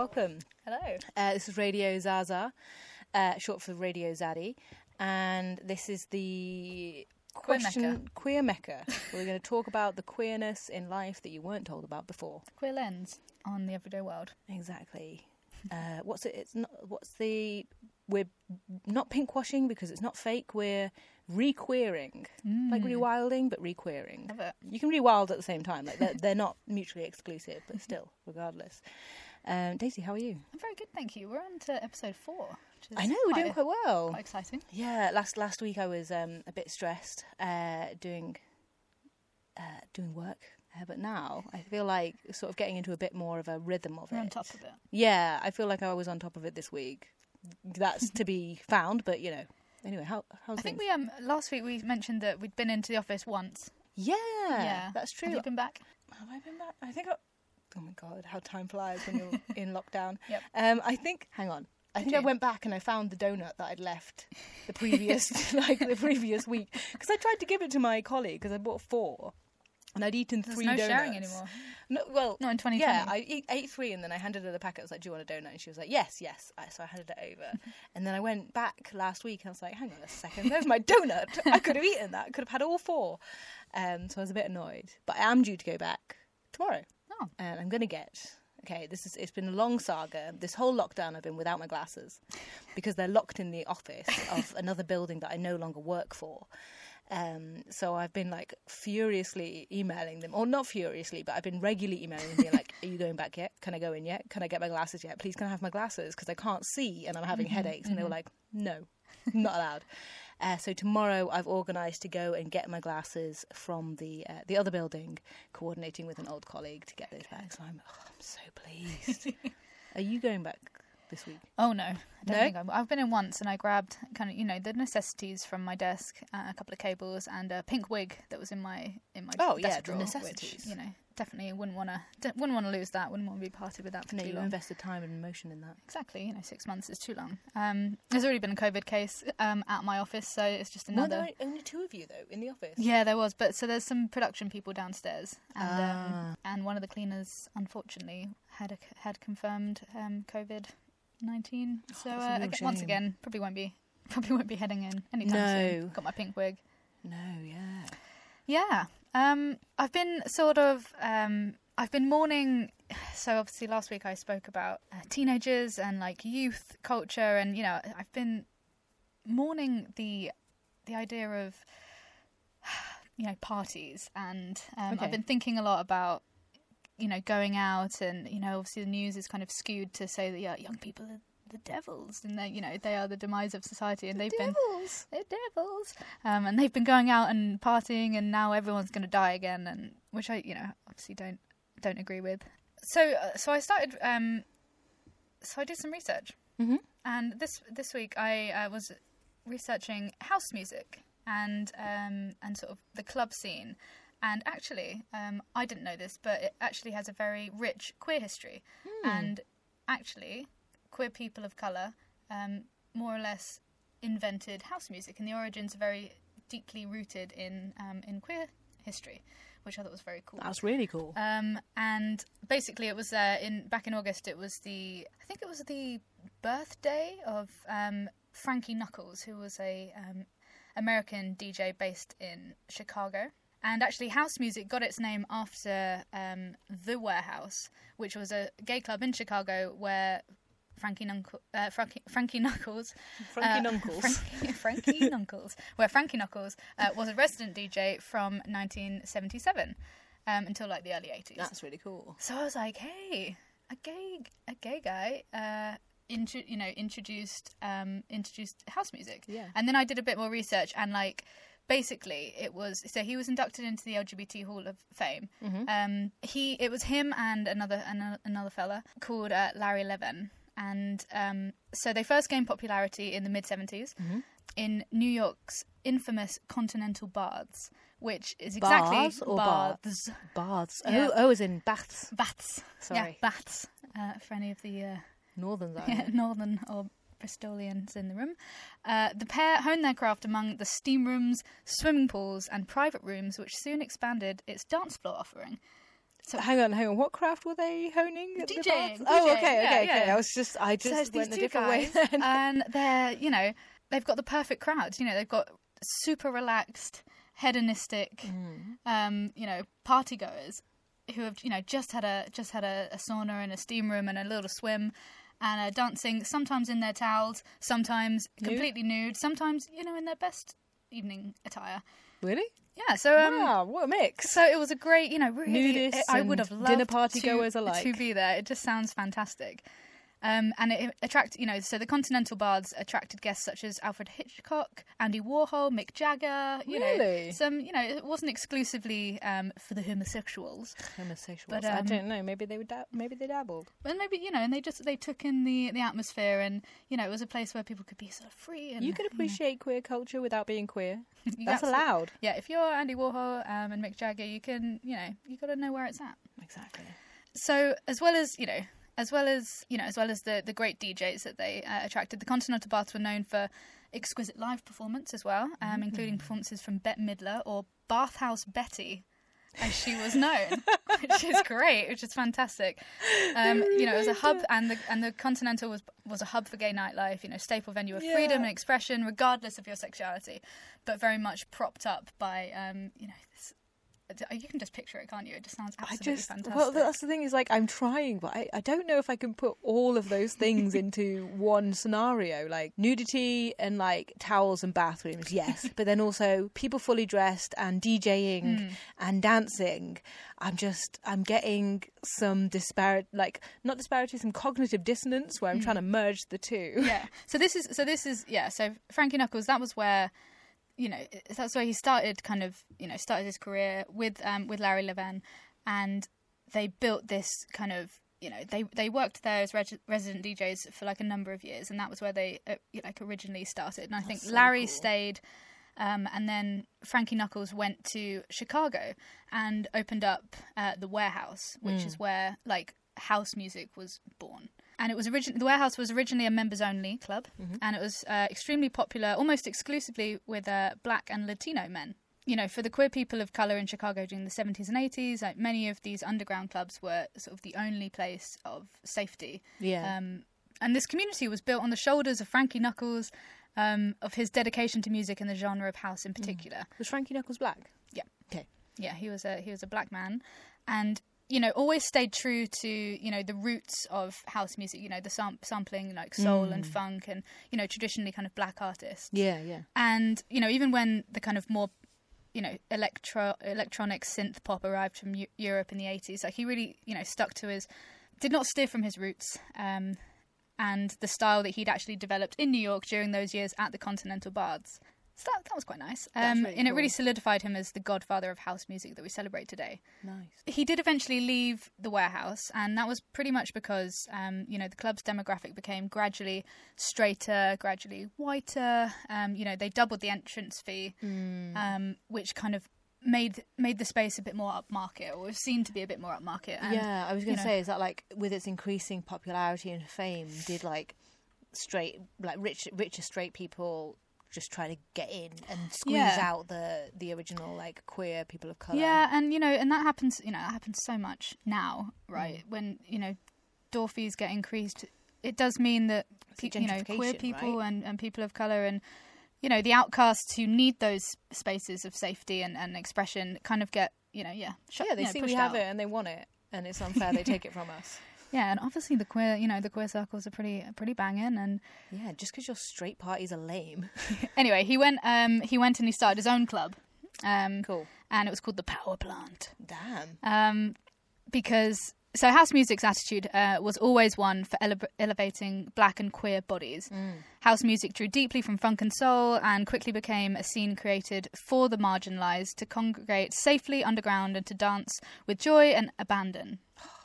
welcome. Hello. Uh, this is Radio Zaza, uh, short for Radio Zaddy, and this is the Queer Mecca. queer mecca. We're going to talk about the queerness in life that you weren't told about before. Queer lens on the everyday world. Exactly. Uh, what's it? It's not. What's the? We're not pink washing because it's not fake. We're re-queering, like rewilding, but re-queering. You can rewild at the same time. Like they're, they're not mutually exclusive, but still, regardless. Um, Daisy, how are you? I'm very good, thank you. We're on to episode four. I know we're doing quite well. quite exciting. Yeah, last last week I was um, a bit stressed uh, doing uh, doing work, uh, but now I feel like sort of getting into a bit more of a rhythm of We're it. on top of it. Yeah, I feel like I was on top of it this week. That's to be found, but you know. Anyway, how how's I think things? we um last week we mentioned that we'd been into the office once. yeah, yeah, that's true. Have you been back? Have I been back? I think. I, oh my god, how time flies when you're in lockdown. Yep. Um, I think. Hang on. I think I went back and I found the donut that I'd left the previous, like the previous week, because I tried to give it to my colleague because I bought four, and I'd eaten There's three no donuts. sharing anymore. No, well, Not in 2020. yeah, I ate, ate three and then I handed her the packet. I was like, "Do you want a donut?" And she was like, "Yes, yes." I, so I handed it over, and then I went back last week and I was like, "Hang on a second, there's my donut. I could have eaten that. I could have had all four. Um, so I was a bit annoyed, but I am due to go back tomorrow, Oh. and I'm gonna get. Okay, this is it's been a long saga. This whole lockdown, I've been without my glasses because they're locked in the office of another building that I no longer work for. Um, so I've been like furiously emailing them, or not furiously, but I've been regularly emailing them, being like, "Are you going back yet? Can I go in yet? Can I get my glasses yet? Please, can I have my glasses? Because I can't see and I'm having mm-hmm, headaches." And they were mm-hmm. like, "No, not allowed." Uh, so tomorrow I've organised to go and get my glasses from the uh, the other building, coordinating with an old colleague to get those back. So I'm, oh, I'm so pleased. Are you going back this week? Oh no, I don't No? think I'm. I've been in once, and I grabbed kind of you know the necessities from my desk, uh, a couple of cables, and a pink wig that was in my in my Oh, desk yeah, drawer. necessities. Which, you know, definitely wouldn't want to wouldn't want to lose that. Wouldn't want to be parted with that for No, too you long. invested time and emotion in that. Exactly, you know, six months is too long. Um, there's already been a COVID case um, at my office, so it's just Were another. there only two of you though in the office? Yeah, there was, but so there's some production people downstairs, and Ah. um, and one of the cleaners unfortunately had a, had confirmed um, COVID nineteen. so uh, real aga- once again, probably won't be probably won't be heading in anytime No. soon. Got my pink wig. No, yeah. Yeah, um, I've been sort of um, I've been mourning. So obviously last week I spoke about uh, teenagers and like youth culture, and you know I've been mourning the the idea of you know parties, and um, Okay. I've been thinking a lot about you know going out, and you know obviously the news is kind of skewed to say that yeah, young people are the devils, and they you know they are the demise of society, and they've been Devils. they're devils. Um, and they've been going out and partying, and now everyone's going to die again, and which I, you know, obviously don't don't agree with. So, uh, so I started. Um, so I did some research, Mhm. and this this week I uh, was researching house music and um, and sort of the club scene. And actually, um, I didn't know this, but it actually has a very rich queer history. And actually, queer people of colour um, more or less invented house music, and the origins are very deeply rooted in um, in queer history, which I thought was very cool. That's really cool. Um, and basically, it was uh, in back in August. It was the I think it was the birthday of um, Frankie Knuckles, who was a um, American DJ based in Chicago. And actually, house music got its name after um, the Warehouse, which was a gay club in Chicago where Frankie, Nuncle, uh, Frankie, Frankie Knuckles Frankie uh, Knuckles. Frankie, Frankie Knuckles, where Frankie Knuckles uh, was a resident DJ from 1977 um, until like the early 80s. That's really cool. So I was like, hey, a gay a gay guy, uh, intro, you know, introduced um, introduced house music. Yeah. And then I did a bit more research and like. Basically, it was so he was inducted into the LGBT Hall of Fame. Mm-hmm. Um, he it was him and another another, another fella called uh, Larry Levan, and um, so they first gained popularity in the mid 70s Mm-hmm. in New York's infamous Continental Baths, which is exactly Bars or baths. Baths. Yeah. Oh, oh, as in baths. Baths. Sorry. Yeah, baths. Uh, for any of the uh, Northern yeah, northern or Bristolians in the room. Uh, the pair honed their craft among the steam rooms, swimming pools, and private rooms, which soon expanded its dance floor offering. So Hang on, hang on. What craft were they honing? at the DJing. Oh, DJing, okay, yeah, okay, okay. I was just, I just it's went a different way. then. and they're you know they've got the perfect crowd. You know they've got super relaxed, hedonistic, Mm. um, you know party goers who have you know just had a just had a, a sauna and a steam room and a little swim. And are dancing sometimes in their towels, sometimes completely nude, sometimes you know in their best evening attire. Really? Yeah, so um, wow, what a mix. so it was a great, you know, really. Nudists I would have loved dinner party to, goers alike. to be there. It just sounds fantastic. Um, and it attracted, you know, so the Continental Baths attracted guests such as Alfred Hitchcock, Andy Warhol, Mick Jagger. You Really? know, some, you know, it wasn't exclusively um, for the homosexuals, Homosexuals. But, I um, don't know. Maybe they would. Da- maybe they dabbled. And maybe you know, and they just they took in the the atmosphere, and you know, it was a place where people could be sort of free. And You could appreciate queer culture without being queer. That's allowed. Yeah, if you're Andy Warhol um, and Mick Jagger, you can, you know, you got to know where it's at. Exactly. so as well as you know as well as you know as well as the the great DJs that they uh, attracted. The Continental Baths were known for exquisite live performance as well um, including performances from Bette Midler or Bathhouse Betty as she was known which is great which is fantastic. Um, you know it was a hub and the and the Continental was was a hub for gay nightlife you know staple venue of freedom and expression regardless of your sexuality but very much propped up by um, you know you can just picture it, can't you? It just sounds I absolutely just fantastic. well, that's the thing is like I'm trying, but I, I don't know if I can put all of those things into one scenario. Like nudity and like towels and bathrooms, yes, but then also people fully dressed and DJing Hmm. and dancing. I'm just I'm getting some disparate, like not disparity, some cognitive dissonance where I'm trying to merge the two. yeah. So this is so this is yeah. So Frankie Knuckles, that was where, you know, that's where he started kind of you know started his career with um with Larry Levan, and they built this kind of you know they they worked there as reg- resident DJs for like a number of years, and that was where they uh, like originally started. And I think so Larry cool. stayed. Um, and then Frankie Knuckles went to Chicago and opened up uh, the Warehouse, which is where like house music was born. And it was origin- the Warehouse was originally a members only club, and it was uh, extremely popular, almost exclusively with uh, black and Latino men. You know, for the queer people of color in Chicago during the 70s and 80s, like many of these underground clubs were sort of the only place of safety. Yeah. Um, and this community was built on the shoulders of Frankie Knuckles, um, of his dedication to music and the genre of house in particular. Was Frankie Knuckles black? Yeah. Okay. Yeah, he was a he was a black man, and you know always stayed true to you know the roots of house music. You know the sam- sampling like soul and funk and you know traditionally kind of black artists. Yeah, yeah. And you know even when the kind of more you know electro electronic synth pop arrived from Eu- Europe in the 80s, like he really you know stuck to his did not steer from his roots. Um, and the style that he'd actually developed in New York during those years at the Continental Baths. So that, that was quite nice. Um, really and it really solidified him as the godfather of house music that we celebrate today. Nice. He did eventually leave the warehouse, and that was pretty much because, um, you know, the club's demographic became gradually straighter, gradually whiter. Um, you know, they doubled the entrance fee, um, which kind of made made the space a bit more upmarket, or seemed to be a bit more upmarket. And, yeah, I was going you to know- say, is that like with its increasing popularity and fame, did like straight, like rich, richer straight people just try to get in and squeeze Yeah. out the the original like queer people of color? Yeah, and you know, and that happens. You know, that happens so much now, right? Mm. When you know, door fees get increased, it does mean that pe- you know queer people right? and, and people of color and you know the outcasts who need those spaces of safety and, and expression kind of get you know yeah shut, yeah, they you know, see we have out. it and they want it, and it's unfair they take it from us. Yeah, and obviously the queer you know the queer circles are pretty pretty banging and Yeah, just because your straight parties are lame. anyway he went um he went and he started his own club um cool. and it was called the Power Plant. Damn. um, because so house music's attitude uh, was always one for ele- elevating black and queer bodies. House music drew deeply from funk and soul and quickly became a scene created for the marginalized to congregate safely underground and to dance with joy and abandon.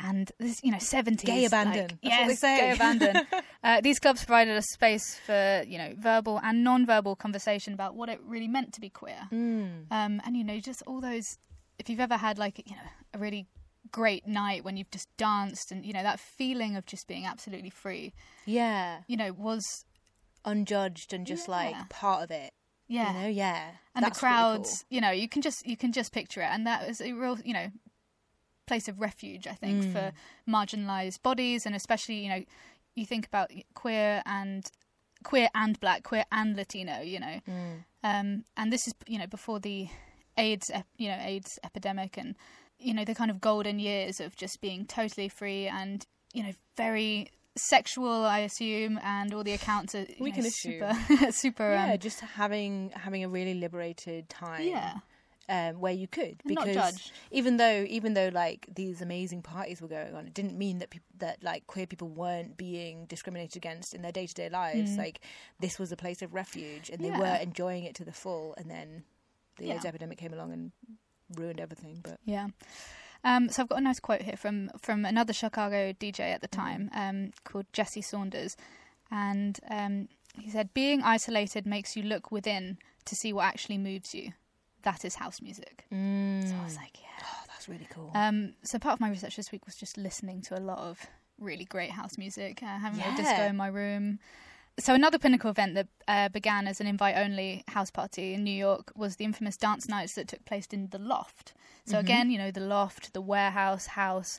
And this, you know, seventies Gay abandon. Like, yes, gay abandon. uh, these clubs provided a space for you know verbal and non-verbal conversation about what it really meant to be queer. Mm. Um, and you know, just all those. If you've ever had like you know a really great night when you've just danced and you know that feeling of just being absolutely free, Yeah, you know, was unjudged and just Yeah. like part of it. yeah. You know, yeah. and That's the really crowds, you know, you can just you can just picture it, and that was a real, you know, place of refuge, I think, for marginalized bodies, and especially you know, you think about queer and queer and black, queer and Latino, you know, um, and this is you know before the AIDS, you know, AIDS epidemic, and you know the kind of golden years of just being totally free and you know very sexual, I assume, and all the accounts are We know, can super, super. yeah, um, just having having a really liberated time. yeah, um, where you could because even though even though like these amazing parties were going on, it didn't mean that that like queer people weren't being discriminated against in their day to day lives. Like this was a place of refuge, and they Mm. Yeah. were enjoying it to the full. And then the AIDS epidemic came along and ruined everything. But Yeah. Um, so I've got a nice quote here from from another Chicago DJ at the time um, called Jesse Saunders, and um, he said, "Being isolated makes you look within to see what actually moves you. That is house music." So I was like, "Yeah." oh, that's really cool. Um, so part of my research this week was just listening to a lot of really great house music, uh, having a Yeah. disco in my room. So another pinnacle event that uh, began as an invite-only house party in New York was the infamous dance nights that took place in the Loft. So again, you know, the Loft, the warehouse, house,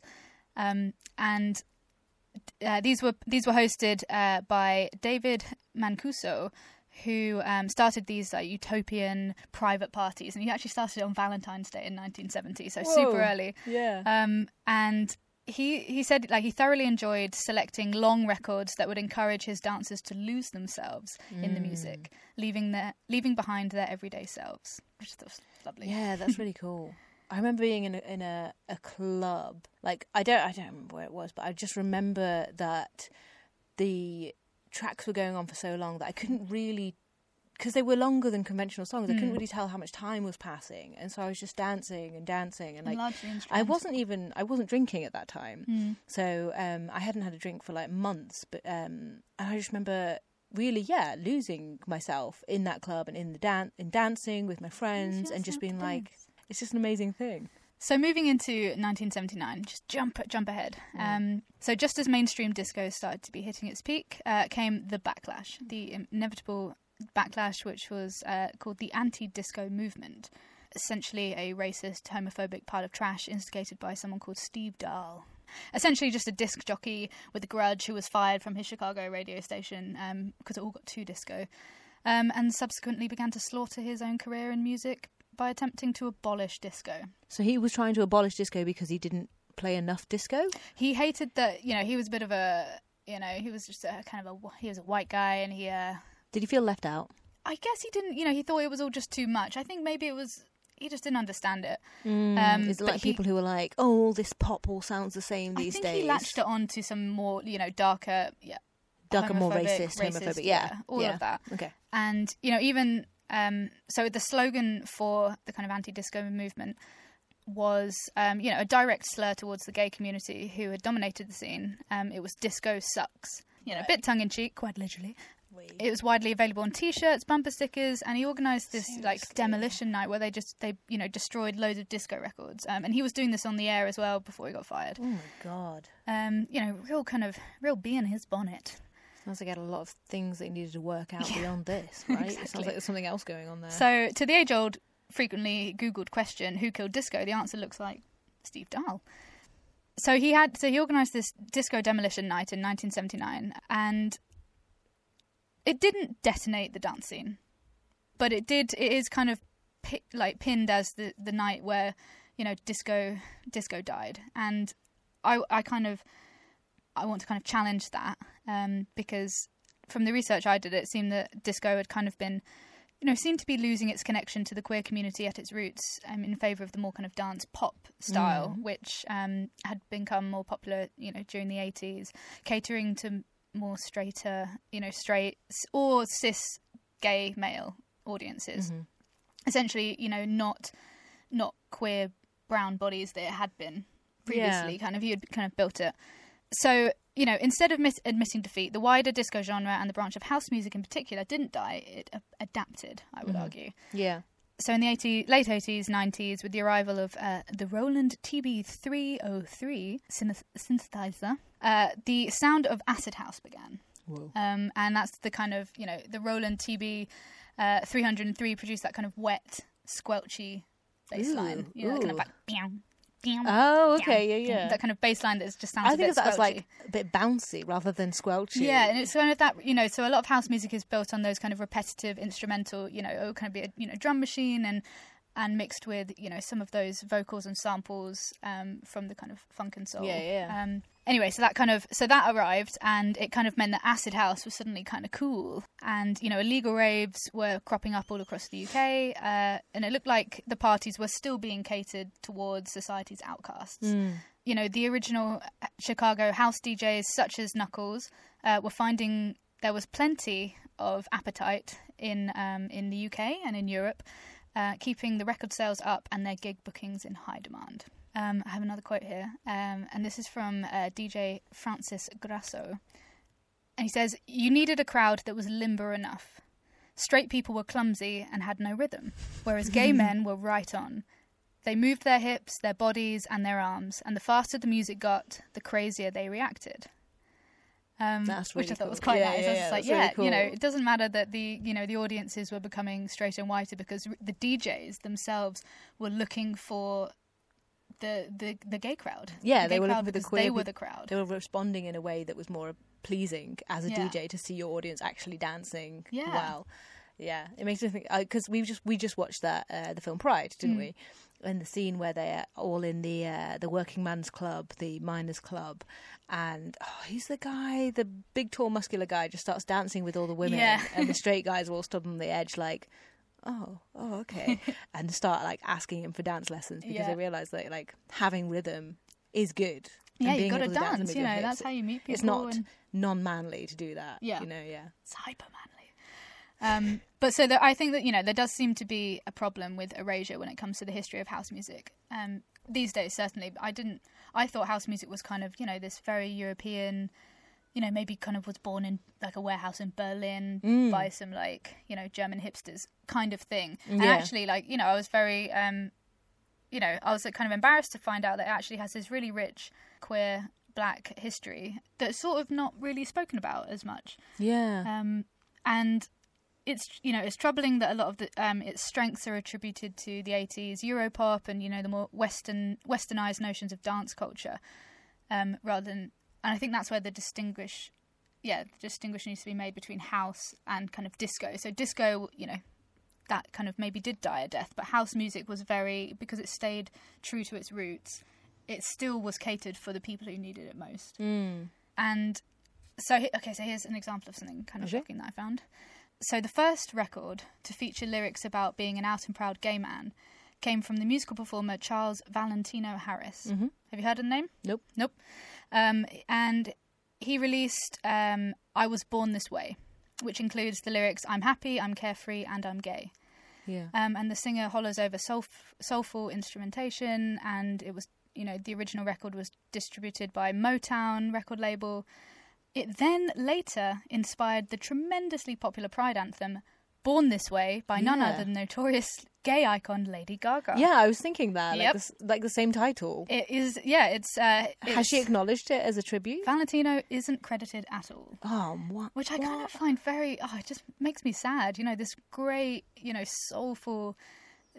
um, and uh, these were these were hosted uh, by David Mancuso, who um, started these like utopian private parties, and he actually started on Valentine's Day in 1970, so Whoa. super early. yeah. Um, and he he said like he thoroughly enjoyed selecting long records that would encourage his dancers to lose themselves in the music, leaving their leaving behind their everyday selves, which was lovely. Yeah, that's really cool. I remember being in a, in a, a club. Like I don't I don't remember where it was, but I just remember that the tracks were going on for so long that I couldn't really because they were longer than conventional songs. I couldn't Mm. really tell how much time was passing, and so I was just dancing and dancing and And like I wasn't even I wasn't drinking at that time. Mm. So um, I hadn't had a drink for like months, but um, and I just remember really, yeah, losing myself in that club and in the dance in dancing with my friends, and just being like, it's just an amazing thing. So moving into 1979, just jump jump ahead. Um, so just as mainstream disco started to be hitting its peak, uh, came the backlash, the inevitable backlash, which was uh, called the anti-disco movement. Essentially, a racist, homophobic pile of trash instigated by someone called Steve Dahl. Essentially, just a disc jockey with a grudge who was fired from his Chicago radio station um, because it all got too disco, um, and subsequently began to slaughter his own career in music by attempting to abolish disco. So he was trying to abolish disco because he didn't play enough disco. he hated that you know he was a bit of a you know he was just a kind of a he was a white guy and he uh Did he feel left out? i guess he didn't you know he thought it was all just too much i think maybe it was he just didn't understand it Um, Is it like he- people who are like, "Oh, all this pop all sounds the same these days"? i think days"? he latched it on to some more you know darker yeah Darker, more racist, racist, homophobic. yeah, Yeah, all yeah. of that Okay. and you know even um so the slogan for the kind of anti-disco movement was um you know a direct slur towards the gay community who had dominated the scene. Um it was disco sucks. You know a bit tongue-in-cheek quite literally. It was widely available on t-shirts bumper stickers and he organized this like demolition night where they just they you know destroyed loads of disco records. Um, and he was doing this on the air as well before he got fired. Oh my god. um you know real kind of real bee in his bonnet Sounds like he had a lot of things that he needed to work out beyond this, right? It sounds like there's something else going on there. So, to the age old, frequently Googled question, who killed disco? The answer looks like Steve Dahl. So he had, so he organised this disco demolition night in 1979, and it didn't detonate the dance scene, but it did. It is kind of pi- like pinned as the the night where you know disco disco died, and I I kind of I want to kind of challenge that um, because from the research I did, it seemed that disco had kind of been you know, seemed to be losing its connection to the queer community at its roots um, in favour of the more kind of dance pop style, which um, had become more popular, you know, during the 80s, catering to more straighter, you know, straight or cis gay male audiences. Essentially, you know, not not queer brown bodies that it had been previously. Kind of, you had kind of built it. So, you know, instead of mis- admitting defeat, the wider disco genre and the branch of house music in particular didn't die; it a- adapted. I would argue. yeah. So, in the 80, late 80s, 90s, with the arrival of uh, the Roland TB303 synth- synthesizer, uh, the sound of acid house began. Whoa. Um, and that's the kind of, you know, the Roland TB uh, 303 produced that kind of wet, squelchy bass line. You know, that kind of like, Oh, okay, yeah, yeah. That kind of bass line that just sounds. I a think bit that's like a bit bouncy rather than squelchy. Yeah, and it's kind of that you know. So a lot of house music is built on those kind of repetitive instrumental. You know, it'll kind of be a you know drum machine and and mixed with you know some of those vocals and samples um, from the kind of funk and soul. Yeah, yeah. Um, anyway, so that kind of so that arrived, and it kind of meant that acid house was suddenly kind of cool, and you know illegal raves were cropping up all across the UK, uh, and it looked like the parties were still being catered towards society's outcasts Mm. you know, the original Chicago house DJs, such as Knuckles, uh, were finding there was plenty of appetite in um, in the UK and in Europe, uh, keeping the record sales up and their gig bookings in high demand. Um, I have another quote here, um, and this is from uh, DJ Francis Grasso. And he says, You needed a crowd that was limber enough. Straight people were clumsy and had no rhythm, whereas gay men were right on. They moved their hips, their bodies, and their arms, and the faster the music got, the crazier they reacted. Um, That's which I really thought was quite Yeah, nice. yeah, I was yeah, like, that's really yeah, you know, it doesn't matter that the you know the audiences were becoming straighter and whiter because the DJs themselves were looking for the the the gay crowd. Yeah, the they were crowd the queer they were the crowd. They were responding in a way that was more pleasing as a Yeah. DJ to see your audience actually dancing Yeah. well. Yeah, it makes me think because we just we just watched that uh, the film Pride, didn't Mm. we? And the scene where they're all in the uh, the working man's club, the miners' club, and oh, he's the guy, the big, tall, muscular guy, just starts dancing with all the women, Yeah. and the straight guys are all stood on the edge, like, oh, oh, okay, and start like asking him for dance lessons because Yeah. they realize that like having rhythm is good. and yeah, you being got to dance dance. You know, hips. that's how you meet people. It's not and- non-manly to do that. Yeah. you know, yeah. it's hyper manly. Um, but so there, I think that you know there does seem to be a problem with erasure when it comes to the history of house music. Um, these days, certainly, I didn't. I thought house music was kind of you know this very European, you know, maybe kind of was born in like a warehouse in Berlin Mm. by some like you know German hipsters kind of thing. And Yeah. actually, like you know, I was very, um, you know, I was like, kind of embarrassed to find out that it actually has this really rich queer black history that's sort of not really spoken about as much. Yeah. Um, and it's you know it's troubling that a lot of the um, its strengths are attributed to the 80s Europop and you know the more western westernized notions of dance culture, um, rather than and I think that's where the distinguish, yeah, the distinguish needs to be made between house and kind of disco. So disco, you know. That kind of maybe did die a death, but house music was very because it stayed true to its roots. It still was catered for the people who needed it most. Mm. And so, okay, so here's an example of something kind of Okay. shocking that I found. So, the first record to feature lyrics about being an out and proud gay man came from the musical performer Charles Valentino Harris. Mhm. Have you heard of the name? Nope. Nope. Um, and he released um, I Was Born This Way, which includes the lyrics I'm happy, I'm carefree, and I'm gay. Yeah. Um, and the singer hollows over soulf- soulful instrumentation, and it was, you know, the original record was distributed by Motown record label. It then later inspired the tremendously popular Pride anthem, "Born This Way" by none Yeah. other than notorious gay icon Lady Gaga. Yeah, I was thinking that. Like, Yep. like the same title. it is. Yeah, it's. Uh, Has she acknowledged it as a tribute? Valentino isn't credited at all. Oh, what? which I kind of find very. Oh, it just makes me sad. You know, this great, you know, soulful,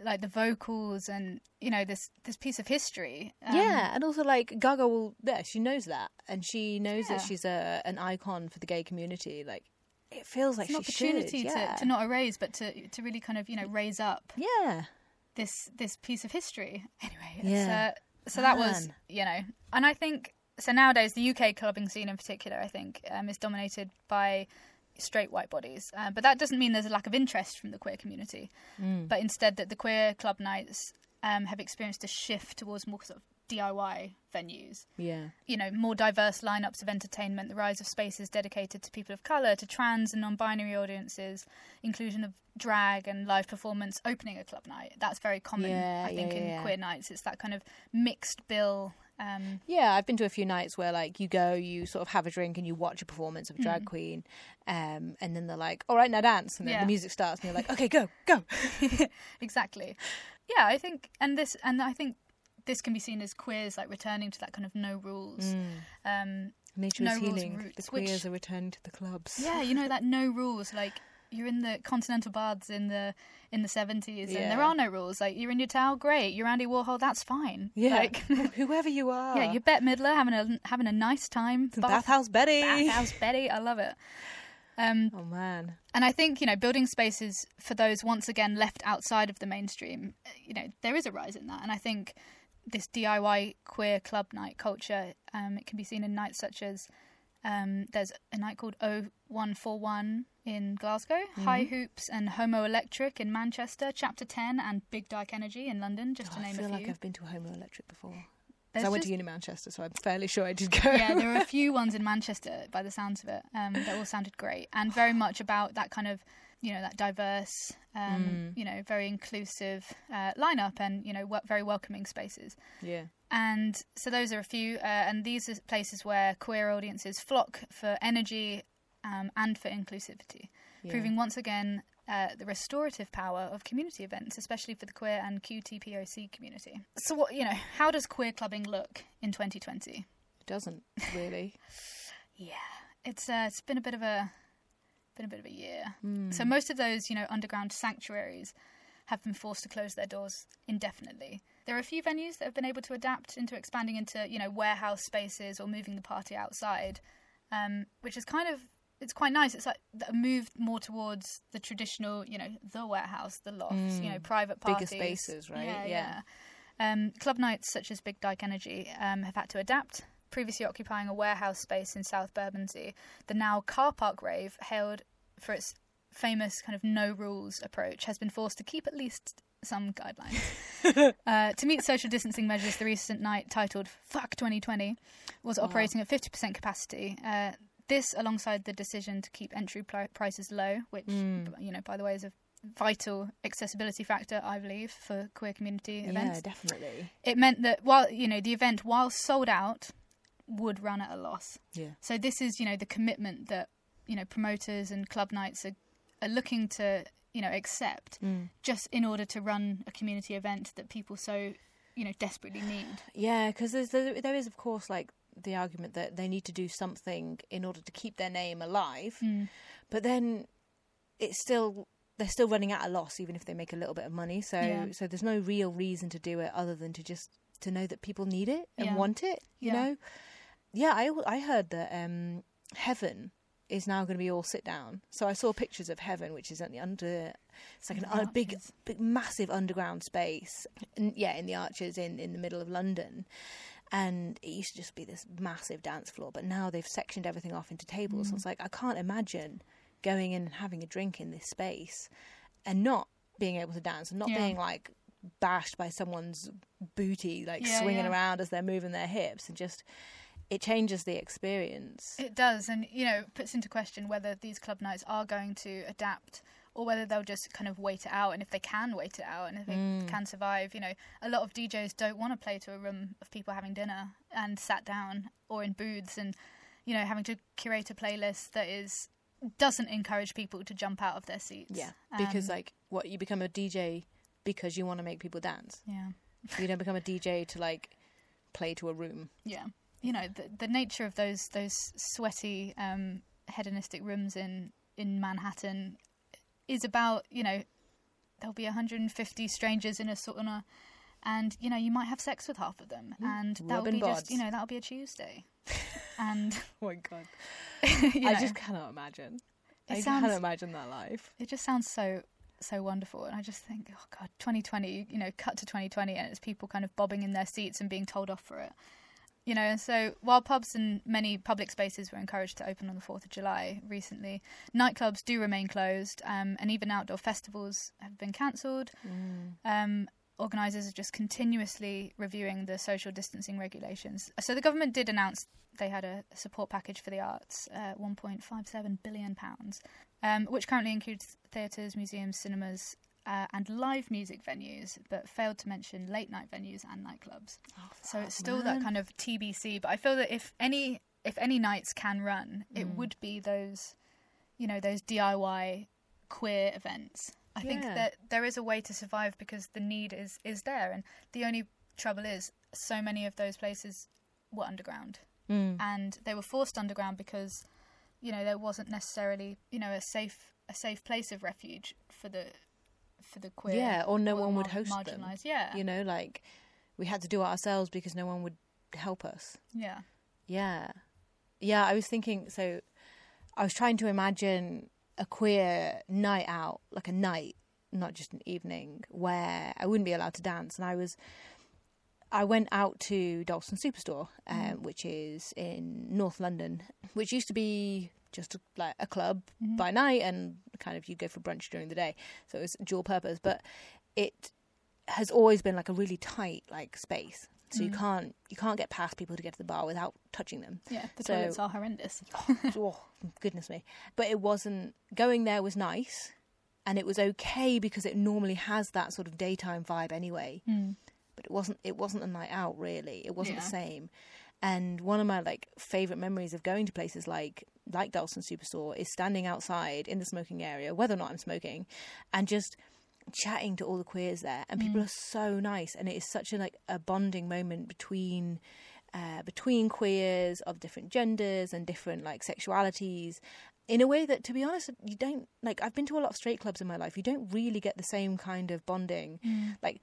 like the vocals and you know this this piece of history. Um, yeah, and also like Gaga will. Yeah, she knows that, and she knows Yeah. that she's a an icon for the gay community. Like, it feels like it's an she opportunity should. to, yeah. to not erase, but to to really kind of you know raise up Yeah. this this piece of history. Anyway, Yeah. uh, so that was you know, and I think so nowadays the UK clubbing scene in particular, I think, um, is dominated by straight white bodies. Uh, but that doesn't mean there's a lack of interest from the queer community. Mm. but instead that the queer club nights um, have experienced a shift towards more sort of DIY venues. Yeah. You know, more diverse lineups of entertainment, the rise of spaces dedicated to people of colour, to trans and non binary audiences, inclusion of drag and live performance opening a club night. That's very common, Yeah, I think, yeah, in yeah. queer nights. It's that kind of mixed bill. Um, Yeah, I've been to a few nights where like you go, you sort of have a drink and you watch a performance of a drag queen, um, and then they're like, "All right, now dance," and then the music starts, and you're like, "Okay, go, go." exactly. Yeah, I think, and this, and I think this can be seen as queers like returning to that kind of no rules. Um, Nature No is rules, healing. roots, the queers which- are returning to the clubs. Yeah, you know that no rules. Like you're in the continental baths in the in the 70s and there are no rules like you're in your towel great you're Andy Warhol that's fine Yeah, like whoever you are. yeah you're Bette Midler having a having a nice time Bathhouse Betty. Bathhouse Betty I love it um Oh man. and I think you know building spaces for those once again left outside of the mainstream uh, you know there is a rise in that and I think this DIY queer club night culture um, it can be seen in nights such as um, there's a night called 0141 in Glasgow, High Hoops and Homo Electric in Manchester, Chapter 10 and Big Dyke Energy in London, just to Oh, I name feel a like few. I've been to Homo Electric before. There's I went just- to uni Manchester, so I'm fairly sure I did go. yeah, there are a few ones in Manchester by the sounds of it um, that all sounded great and very much about that kind of, you know, that diverse, um, you know, very inclusive uh, lineup and, you know, w- very welcoming spaces. yeah. And so those are a few, uh, and these are places where queer audiences flock for energy um, and for inclusivity, Yeah. proving once again uh, the restorative power of community events, especially for the queer and QTPOC community. So, what you know, how does queer clubbing look in 2020? It doesn't really. Yeah, it's uh, it's been a bit of a been a bit of a year. Hmm. So most of those, you know, underground sanctuaries have been forced to close their doors indefinitely. There are a few venues that have been able to adapt into expanding into, you know, warehouse spaces or moving the party outside, um, which is kind of it's quite nice. It's like a move more towards the traditional, you know, the warehouse, the lofts, you know, private Bigger spaces, right? Yeah, Yeah. yeah. Um, club nights such as Big Dyke Energy um, have had to adapt. Previously occupying a warehouse space in South Bermondsey, the now car park rave, hailed for its famous kind of no rules approach, has been forced to keep at least some guidelines. uh, to meet social distancing measures, the recent night, titled Fuck 2020, was operating at 50% capacity. Uh, this, alongside the decision to keep entry pli- prices low, which, you know, by the way, is a vital accessibility factor, I believe, for queer community events Yeah, definitely. it meant that while you know the event while sold out would run at a loss Yeah. so this is you know the commitment that you know promoters and club nights are, are looking to you know accept mm. just in order to run a community event that people so you know desperately need Yeah, because there, there is of course like the argument that they need to do something in order to keep their name alive, mm. but then it's still they're still running at a loss even if they make a little bit of money. So Yeah. so there's no real reason to do it other than to just to know that people need it and Yeah. want it. You Yeah. know, yeah. I I heard that um, Heaven is now going to be all sit down. So I saw pictures of Heaven, which is at the under. It's like an a big, big, massive underground space. And yeah, in the Arches in in the middle of London. And it used to just be this massive dance floor, but now they've sectioned everything off into tables. Mm. So it's like I can't imagine going in and having a drink in this space and not being able to dance and not Yeah. being like bashed by someone's booty like Yeah, swinging yeah. around as they're moving their hips and just it changes the experience. It does, and you know, puts into question whether these club nights are going to adapt or whether they'll just kind of wait it out. And if they can wait it out and if they can survive, you know, a lot of DJs don't want to play to a room of people having dinner and sat down or in booths and, you know, having to curate a playlist that is doesn't encourage people to jump out of their seats. Yeah, because Um, like what you become a DJ because you want to make people dance. yeah. You don't become a DJ to like play to a room. Yeah, you know the the nature of those those sweaty um, hedonistic rooms in in Manhattan is about you know there'll be 150 strangers in a sauna, and you know you might have sex with half of them, and that'll be just you know that'll be a Tuesday, and Oh my god, you I know, just cannot imagine. I sounds- cannot imagine that life. it just sounds so so wonderful and i just think oh god 2020 you know cut to 2020 and it's people kind of bobbing in their seats and being told off for it you know so while pubs and many public spaces were encouraged to open on the 4th of july recently nightclubs do remain closed um, and even outdoor festivals have been cancelled. Um, organisers are just continuously reviewing the social distancing regulations. So the government did announce they had a support package for the arts uh, 1.57 billion pounds um, which currently includes theatres, museums, cinemas, uh, and live music venues, but failed to mention late night venues and nightclubs. so it's still that kind of TBC. But I feel that if any if any nights can run, it Mm. would be those, you know, those DIY queer events. I think that there is a way to survive because the need is is there, and the only trouble is so many of those places were underground Mm. and they were forced underground because you know there wasn't necessarily you know a safe a safe place of refuge for the for the queer. yeah, or no or one would host them. Yeah, You know, like we had to do it ourselves because no one would help us. yeah, Yeah. Yeah, I was thinking so I was trying to imagine a queer night out, like a night, not just an evening, where I wouldn't be allowed to dance and I was I went out to Dalston Superstore, um, which is in North London, which used to be just a, like a club mm-hmm. by night and kind of you go for brunch during the day. So it was dual purpose, but it has always been like a really tight like space. So you mm. can't you can't get past people to get to the bar without touching them. yeah. The So- toilets are horrendous. oh, goodness me. But it wasn't going there was nice and it was okay because it normally has that sort of daytime vibe anyway. Mm. But it wasn't it wasn't a night out really. It wasn't the same. And one of my like favorite memories of going to places like like Dalston Superstore is standing outside in the smoking area, whether or not I'm smoking, and just chatting to all the queers there. And people are so nice, and it is such a like a bonding moment between uh, between queers of different genders and different like sexualities in a way that to be honest you don't like i've been to a lot of straight clubs in my life. You don't really get the same kind of bonding. Like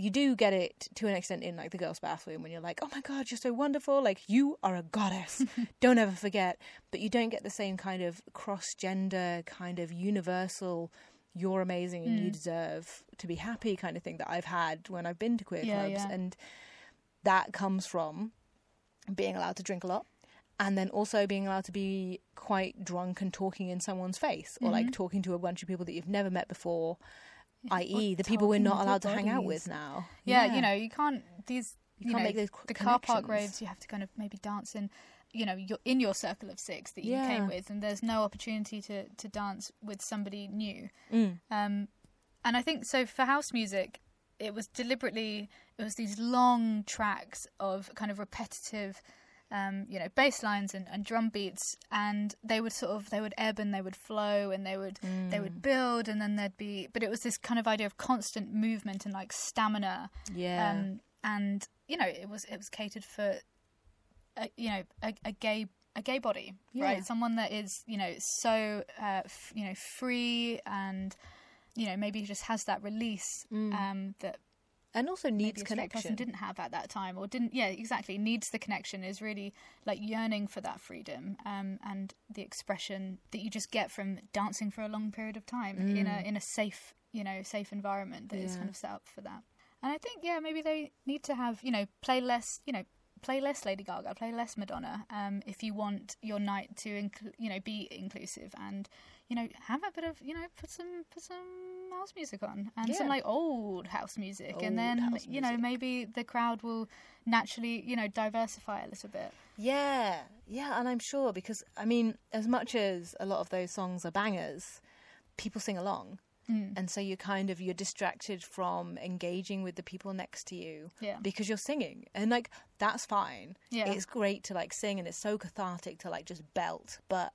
you do get it to an extent in like the girls bathroom when you're like oh my god you're so wonderful. Like you are a goddess. Don't ever forget. But you don't get the same kind of cross gender kind of universal you're amazing and you deserve to be happy kind of thing that i've had when i've been to queer Yeah, clubs. yeah. and that comes from being allowed to drink a lot and then also being allowed to be quite drunk and talking in someone's face or Mm-hmm. like talking to a bunch of people that you've never met before i.e. the people we're not allowed to hang out with now Yeah, you know, you can't these You you, can't know, make those the car park roads. You have to kind of maybe dance in, you know, you're in your circle of six that you Yeah. came with, and there's no opportunity to to dance with somebody new. Mm. Um, and I think so for house music, it was deliberately it was these long tracks of kind of repetitive. Um, you know, bass lines and, and drum beats, and they would sort of they would ebb and they would flow and they would they Mm. would build and then there'd be, but it was this kind of idea of constant movement and like stamina yeah um, and you know it was it was catered for a, you know a, a gay a gay body Yeah. right someone that is you know so uh, f- you know free and you know maybe just has that release um, that and also needs straight person connection didn't have at that time or didn't yeah exactly needs the connection is really like yearning for that freedom um, and the expression that you just get from dancing for a long period of time in a in a safe you know safe environment that is Mm. Yeah. kind of set up for that and I think yeah maybe they need to have you know play less you know play less Lady Gaga play less Madonna um, if you want your night to incl- you know be inclusive and you know have a bit of you know put some put some house music on and some like old house music Old and then you know maybe the crowd will naturally you know diversify a little bit Yeah, yeah, and I'm sure because I mean, as much as a lot of those songs are bangers, people sing along, Mm. and so you're kind of you're distracted from engaging with the people next to you Yeah. because you're singing, and like that's fine. Yeah. it's great to like sing, and it's so cathartic to like just belt, but.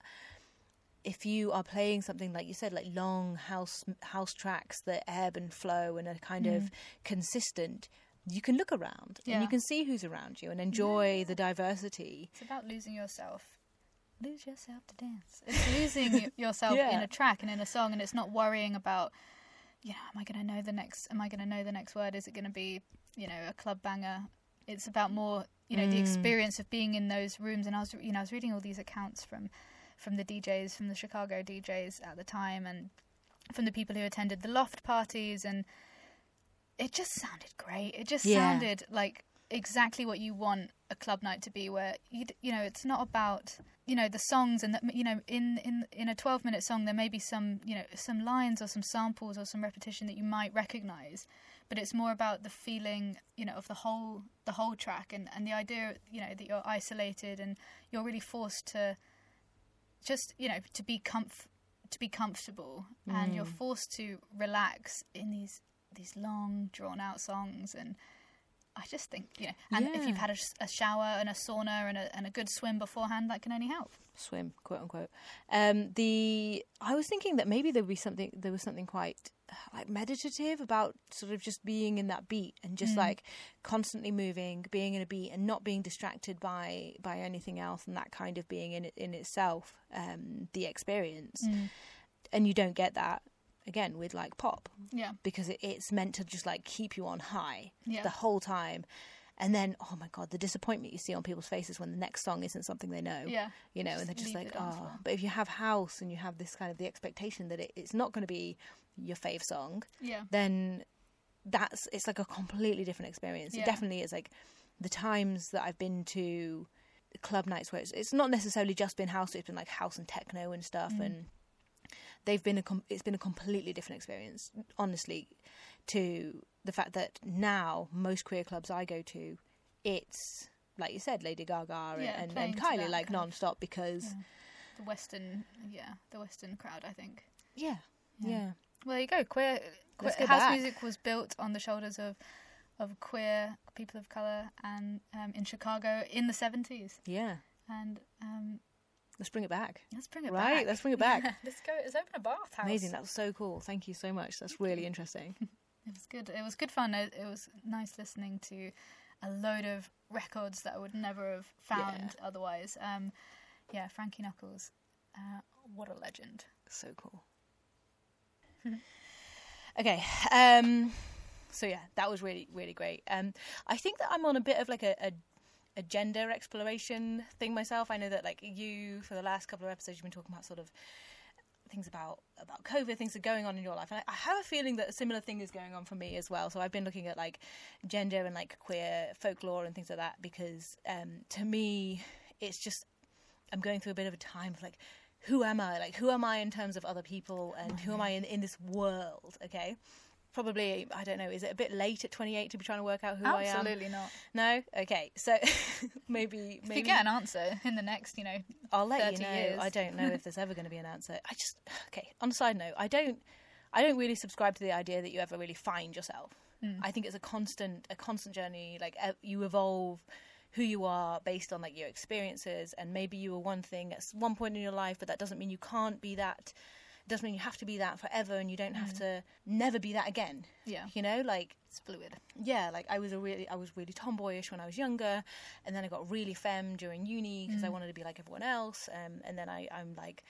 If you are playing something like you said, like long house house tracks that ebb and flow and are kind of consistent, you can look around and Mm. You can see who's around you and enjoy the diversity. It's about losing yourself. Lose yourself to dance. It's losing yourself Yeah. in a track and in a song, and it's not worrying about, you know, am I going to know the next? Am I going to know the next word? Is it going to be, you know, a club banger? It's about more, you know, the experience of being in those rooms. And I was, you know, I was reading all these accounts from, from the DJs, from the Chicago DJs at the time, and from the people who attended the loft parties, and it just sounded great. It just Yeah. sounded like exactly what you want a club night to be where you you know it's not about you know the songs and that you know in in in a 12 minute song there may be some you know some lines or some samples or some repetition that you might recognize but it's more about the feeling you know of the whole the whole track and and the idea you know that you're isolated and you're really forced to just you know to be comf- to be comfortable. And you're forced to relax in these these long drawn out songs. And I just think you know and if you've had a shower and a sauna and a, and a good swim beforehand that can only help. Swim, quote unquote. Um, the I was thinking that maybe there would be something there was something quite like meditative about sort of just being in that beat and just like constantly moving, being in a beat and not being distracted by by anything else, and that kind of being in it in itself um, the experience. and you don't get that again with like pop Yeah. because it, it's meant to just like keep you on high Yeah. the whole time. And then, oh my god, the disappointment you see on people's faces when the next song isn't something they know. Yeah. You know, Just and they're just like, oh. But if you have house and you have this kind of the expectation that it, it's not going to be your fave song, Yeah. then that's it's like a completely different experience. Yeah. It definitely is like the times that I've been to club nights where it's, it's not necessarily just been house, it's been like house and techno and stuff, Mm. and they've been a com- it's been a completely different experience, honestly, to the fact that now most queer clubs I go to, it's like you said, Lady Gaga and, Yeah, and, and Kylie like non-stop because Yeah. The Western, yeah, the Western crowd, I think. yeah, Yeah. yeah, Well, there you go. Queer, queer go house back. music was built on the shoulders of of queer people of color and um, in Chicago in the seventies. yeah. And um, Let's bring it back. let's bring it Right, back. Right. Let's bring it back. let's go. Let's open a bathhouse. Amazing. That was so cool. Thank you so much. That's really interesting. It was good. It was good fun. It, it was nice listening to a load of records that I would never have found otherwise. Um, yeah, Frankie Knuckles, uh, what a legend. so cool. okay. Um so yeah, that was really really great. Um I think that I'm on a bit of like a, a a gender exploration thing myself. I know that like you for the last couple of episodes you've been talking about sort of things about about COVID, things that are going on in your life. And I, I have a feeling that a similar thing is going on for me as well. So I've been looking at like gender and like queer folklore and things like that because um to me it's just I'm going through a bit of a time of like, who am I? Like, who am I in terms of other people, and who am I in, in this world? Okay, probably I don't know. Is it a bit late at 28 to be trying to work out who I am? Absolutely not. No. Okay, so maybe If maybe you get an answer in the next, you know, I'll let you know. years. I don't know if there's ever going to be an answer. I just okay. On a side note, I don't. I don't really subscribe to the idea that you ever really find yourself. Mm. I think it's a constant, a constant journey. Like you evolve who you are based on like your experiences, and maybe you were one thing at one point in your life, but that doesn't mean you can't be that. It doesn't mean you have to be that forever, and you don't have to never be that again. yeah, You know, like it's fluid. yeah, like I was a really I was really tomboyish when I was younger, and then I got really femme during uni because I wanted to be like everyone else, um, and then I I'm like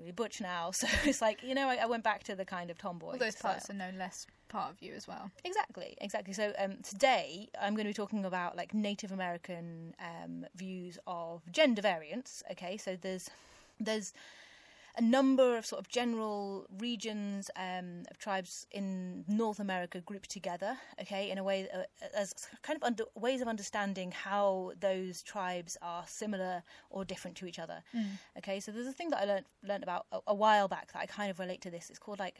really butch now, so it's like you know I, I went back to the kind of tomboy. All those style. parts are no less part of you as well. Exactly, exactly. So um, today I'm going to be talking about like Native American um, views of gender variance. Okay, so there's there's a number of sort of general regions um, of tribes in North America grouped together. Okay, in a way uh, as kind of under, ways of understanding how those tribes are similar or different to each other. Okay, so there's a thing that I learned learned about a, a while back that I kind of relate to this. It's called like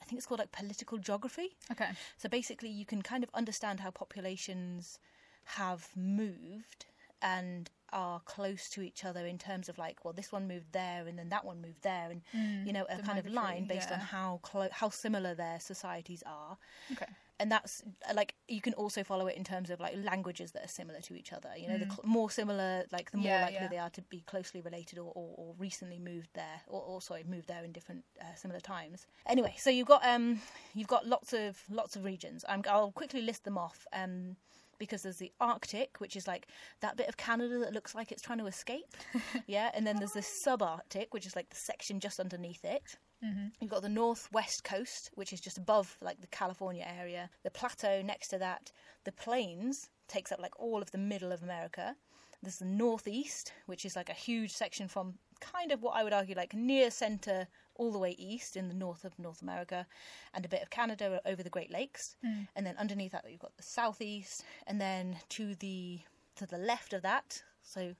I think it's called like political geography. Okay. So basically, you can kind of understand how populations have moved and are close to each other in terms of like, well, this one moved there and then that one moved there, and you know, a kind of line based on how clo- how similar their societies are. Okay. And that's like you can also follow it in terms of like languages that are similar to each other. You know, the cl- more similar, like the more Mm. Yeah, likely yeah. they are to be closely related or, or, or recently moved there, or, or sorry, moved there in different uh, similar times. Anyway, so you've got um you've got lots of lots of regions. I'm, I'll quickly list them off. Um, because there's the Arctic, which is like that bit of Canada that looks like it's trying to escape, yeah, and then there's the subarctic, which is like the section just underneath it. Mm-hmm. You've got the northwest coast, which is just above like the California area. The plateau next to that, the plains takes up like all of the middle of America. There's the northeast, which is like a huge section from kind of what I would argue like near center all the way east in the north of North America, and a bit of Canada over the Great Lakes. And then underneath that, you've got the southeast, and then to the to the left of that, so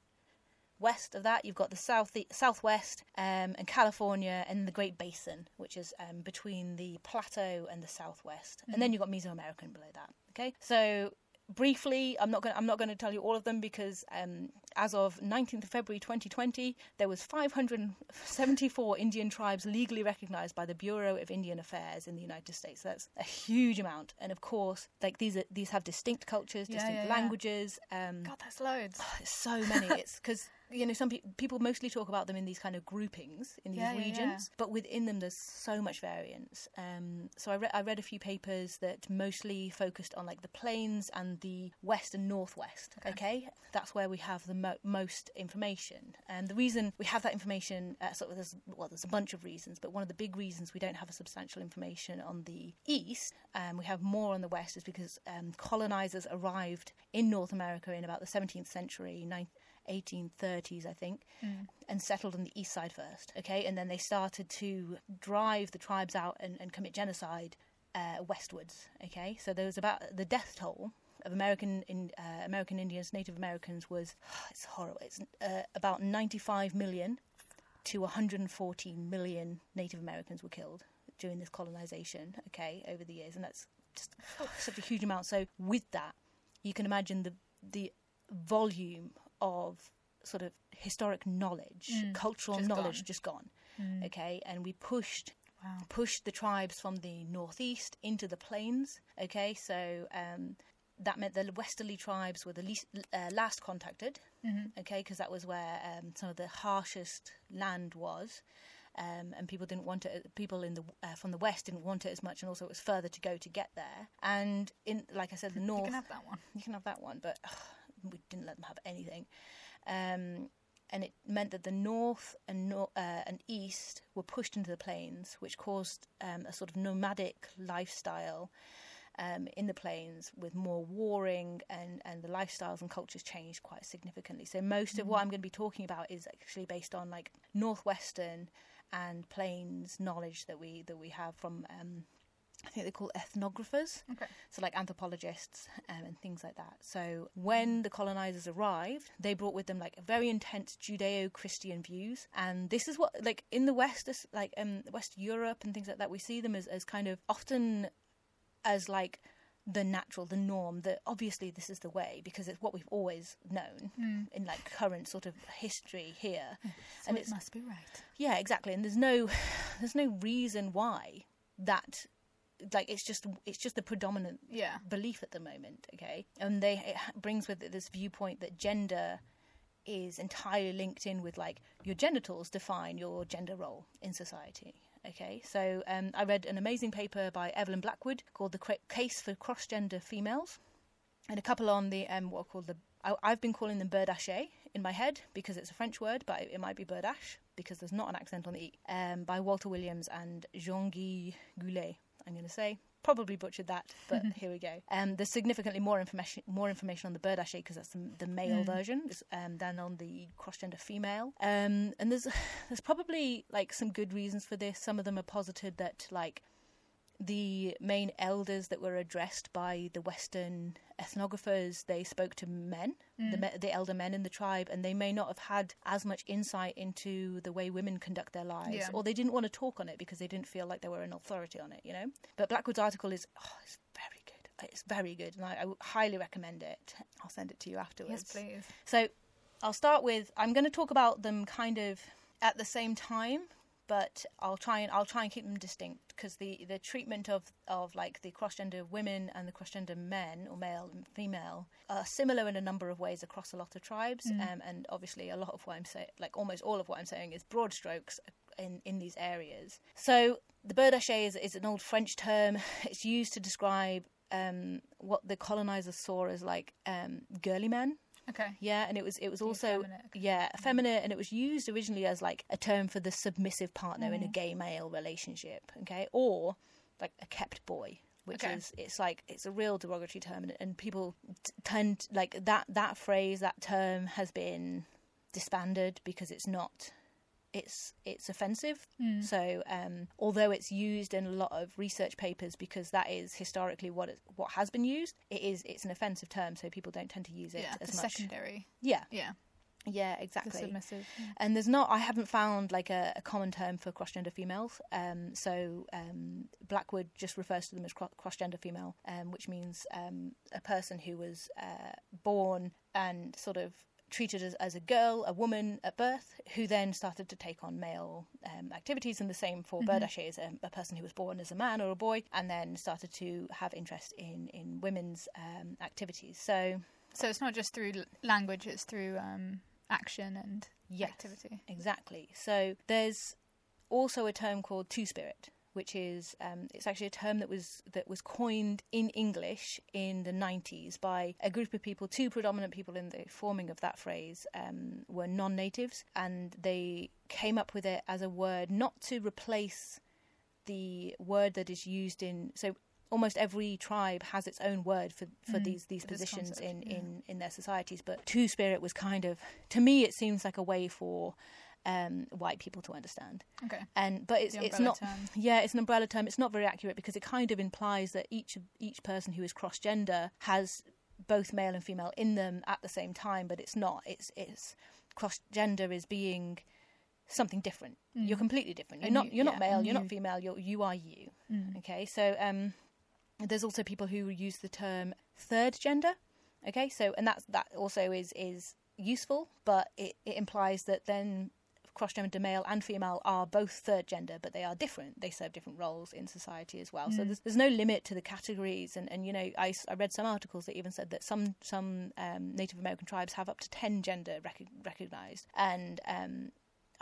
west of that you've got the south southwest um, and California and the Great Basin, which is um, between the plateau and the southwest, and then you've got Mesoamerican below that. Okay, so briefly, I'm not going. I'm not going to tell you all of them because um, as of 19th of February 2020, there was 574 Indian tribes legally recognized by the Bureau of Indian Affairs in the United States. That's a huge amount, and of course, like these are these have distinct cultures, Yeah, distinct yeah, yeah. languages. Um, God, that's loads. it's so many. it's because you know some pe- people mostly talk about them in these kind of groupings in these Yeah, yeah, yeah. regions, but within them there's so much variance. Um, so I, re- I read a few papers that mostly focused on like the plains and the west and northwest. Okay, that's where we have the mo- most information. And the reason we have that information, uh, sort of, there's, well, there's a bunch of reasons, but one of the big reasons we don't have a substantial information on the east, um, we have more on the west, is because um, colonizers arrived in North America in about the 17th century, 1830s, I think, Mm. and settled on the east side first. Okay, and then they started to drive the tribes out and, and commit genocide uh, westwards. Okay, so there was about the death toll of American in, uh, American Indians, Native Americans was it's horrible. It's uh, about 95 million to 114 million Native Americans were killed during this colonization. Okay, over the years, and that's just such a huge amount. So with that, you can imagine the the volume of sort of historic knowledge, Mm, cultural just knowledge, gone. just gone. Mm. Okay, and we pushed Wow. pushed the tribes from the northeast into the plains. Okay, so um, that meant the westerly tribes were the least uh, last contacted. Mhm. Okay, because that was where um, some of the harshest land was. Um, and people didn't want it. People in the uh, from the west didn't want it as much, and also it was further to go to get there. And in, like I said, the north. You can have that one. you can have that one, but ugh, we didn't let them have anything. Um, and it meant that the north and nor- uh, and east were pushed into the plains, which caused um, a sort of nomadic lifestyle um, in the plains with more warring, and, and the lifestyles and cultures changed quite significantly. So most of what I'm going to be talking about is actually based on like northwestern and plains knowledge that we that we have from. Um, I think they're called ethnographers Okay. so like anthropologists um, and things like that. So when the colonizers arrived, they brought with them like very intense Judeo-Christian views, and this is what like in the West, like um, West Europe and things like that, we see them as as kind of often as like the natural, the norm. That obviously this is the way because it's what we've always known Mm. in like current sort of history here. So And it must be right. Yeah, exactly. And there's no there's no reason why that like it's just it's just the predominant Yeah. belief at the moment okay and they it brings with it this viewpoint that gender is entirely linked in with like your genitals define your gender role in society okay so um, i read an amazing paper by evelyn blackwood called the case for cross-gender females and a couple on the um, what are called the I, I've been calling them berdache in my head because it's a French word, but it might be berdache because there's not an accent on the e. Um, by Walter Williams and Jean-Guy Goulet. I'm going to say probably butchered that, but here we go. Um, there's significantly more information more information on the berdache because that's the, the male Mm. version um, than on the cross-gender female. Um, and there's there's probably like some good reasons for this. Some of them are posited that like the main elders that were addressed by the Western ethnographers, they spoke to men, the, Mm. me- the elder men in the tribe, and they may not have had as much insight into the way women conduct their lives, Yeah. or they didn't want to talk on it because they didn't feel like they were an authority on it, you know. But Blackwood's article is oh, it's very good. It's very good, and I, I highly recommend it. I'll send it to you afterwards. Yes, please. So I'll start with I'm going to talk about them kind of at the same time, but I'll try and I'll try and keep them distinct because the the treatment of of like the cross gender women and the cross gender men or male and female are similar in a number of ways across a lot of tribes, Mm. um, and obviously a lot of what I'm saying, like almost all of what I'm saying, is broad strokes in in these areas. So the berdache is is an old French term. It's used to describe um, what the colonizers saw as like um, girly men. Okay. Yeah, and it was it was also effeminate. yeah effeminate, and it was used originally as like a term for the submissive partner in a Mhm. gay male relationship. Okay, or like a kept boy, which Okay. is it's like it's a real derogatory term, and, and people t- tend like that that phrase that term has been disbanded because it's not it's it's offensive Mm. so, um, although it's used in a lot of research papers because that is historically what it, what has been used, it is it's an offensive term, so people don't tend to use it yeah. as much. secondary. Yeah, Yeah. yeah, exactly. The submissive. yeah. And there's not, I haven't found like a, a common term for cross gender females. Um, so um, Blackwood just refers to them as cross gender female, um, which means um, a person who was uh, born and sort of treated as, as a girl, a woman at birth, who then started to take on male um, activities. And the same for Mhm. Berdache is a, a person who was born as a man or a boy and then started to have interest in, in women's um, activities. So, So it's not just through language; it's through um, action and yes. activity. Exactly. So there's also a term called two spirit. Which is um, it's actually a term that was that was coined in English in the 90s by a group of people. Two predominant people in the forming of that phrase um, were non-natives, and they came up with it as a word not to replace the word that is used in so almost every tribe has its own word for, for Mm, these these positions concept, in, yeah. in in their societies but two spirit was kind of to me it seems like a way for um, white people to understand Okay. and but it's it's not term. yeah it's an umbrella term it's not very accurate because it kind of implies that each each person who is cross gender has both male and female in them at the same time but it's not it's it's cross gender is being something different you're completely different you're A not you're not Mm. yeah, a male you're new- not female you're you are you Mm. okay so um there's also people who use the term third gender okay so and that's that also is is useful but it, it implies that then cross gender male and female are both third gender but they are different. They serve different roles in society as well. So there's, there's no limit to the categories. And, and you know I, I read some articles that even said that some some um, native american tribes have up to 10 gender rec- recognized. And um,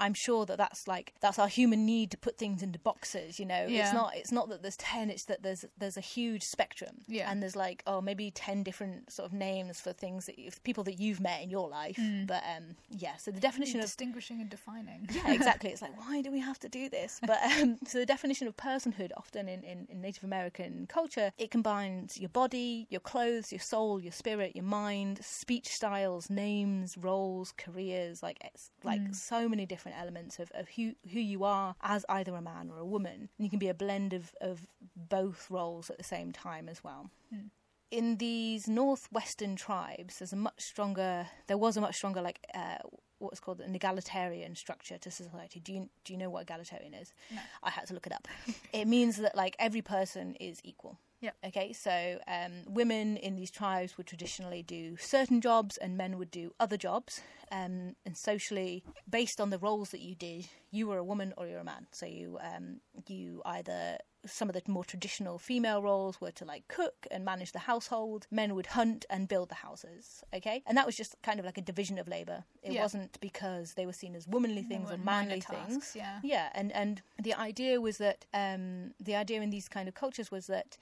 I'm sure that that's like that's our human need to put things into boxes. You know, Yeah. it's not it's not that there's ten. It's that there's there's a huge spectrum. Yeah. And there's like oh maybe ten different sort of names for things that you, people that you've met in your life. Mm. But um yeah. So the definition of distinguishing and defining. yeah exactly it's like why do we have to do this but um, so the definition of personhood often in, in, in native american culture it combines your body your clothes your soul your spirit your mind speech styles names roles careers like it's like Mm. so many different elements of, of who who you are as either a man or a woman. And you can be a blend of, of both roles at the same time as well. Mm. in these northwestern tribes there's a much stronger there was a much stronger like uh, what's called an egalitarian structure to society. Do you do you know what egalitarian is? No. i had to look it up. It means that like every person is equal Yep. okay so um, women in these tribes would traditionally do certain jobs and men would do other jobs um, and socially based on the roles that you did you were a woman or you're a man so you um, you either some of the more traditional female roles were to like cook and manage the household men would hunt and build the houses okay and that was just kind of like a division of labor it Yeah. wasn't because they were seen as womanly things or manly tasks, things Yeah. yeah and and the idea was that um the idea in these kind of cultures was that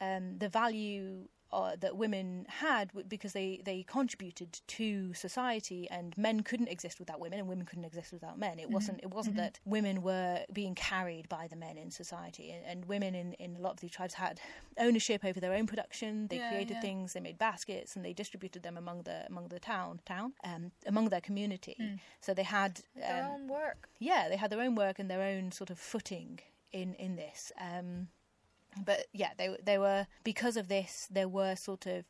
um the value uh, that women had because they they contributed to society and men couldn't exist without women and women couldn't exist without men it wasn't it wasn't mhm. that women were being carried by the men in society and, and women in in a lot of these tribes had ownership over their own production they Yeah, created yeah. things they made baskets and they distributed them among the among the town town um among their community Mm. so they had Their um, own work. yeah, they had their own work and their own sort of footing in in this. Um, but yeah, they they were because of this. There were sort of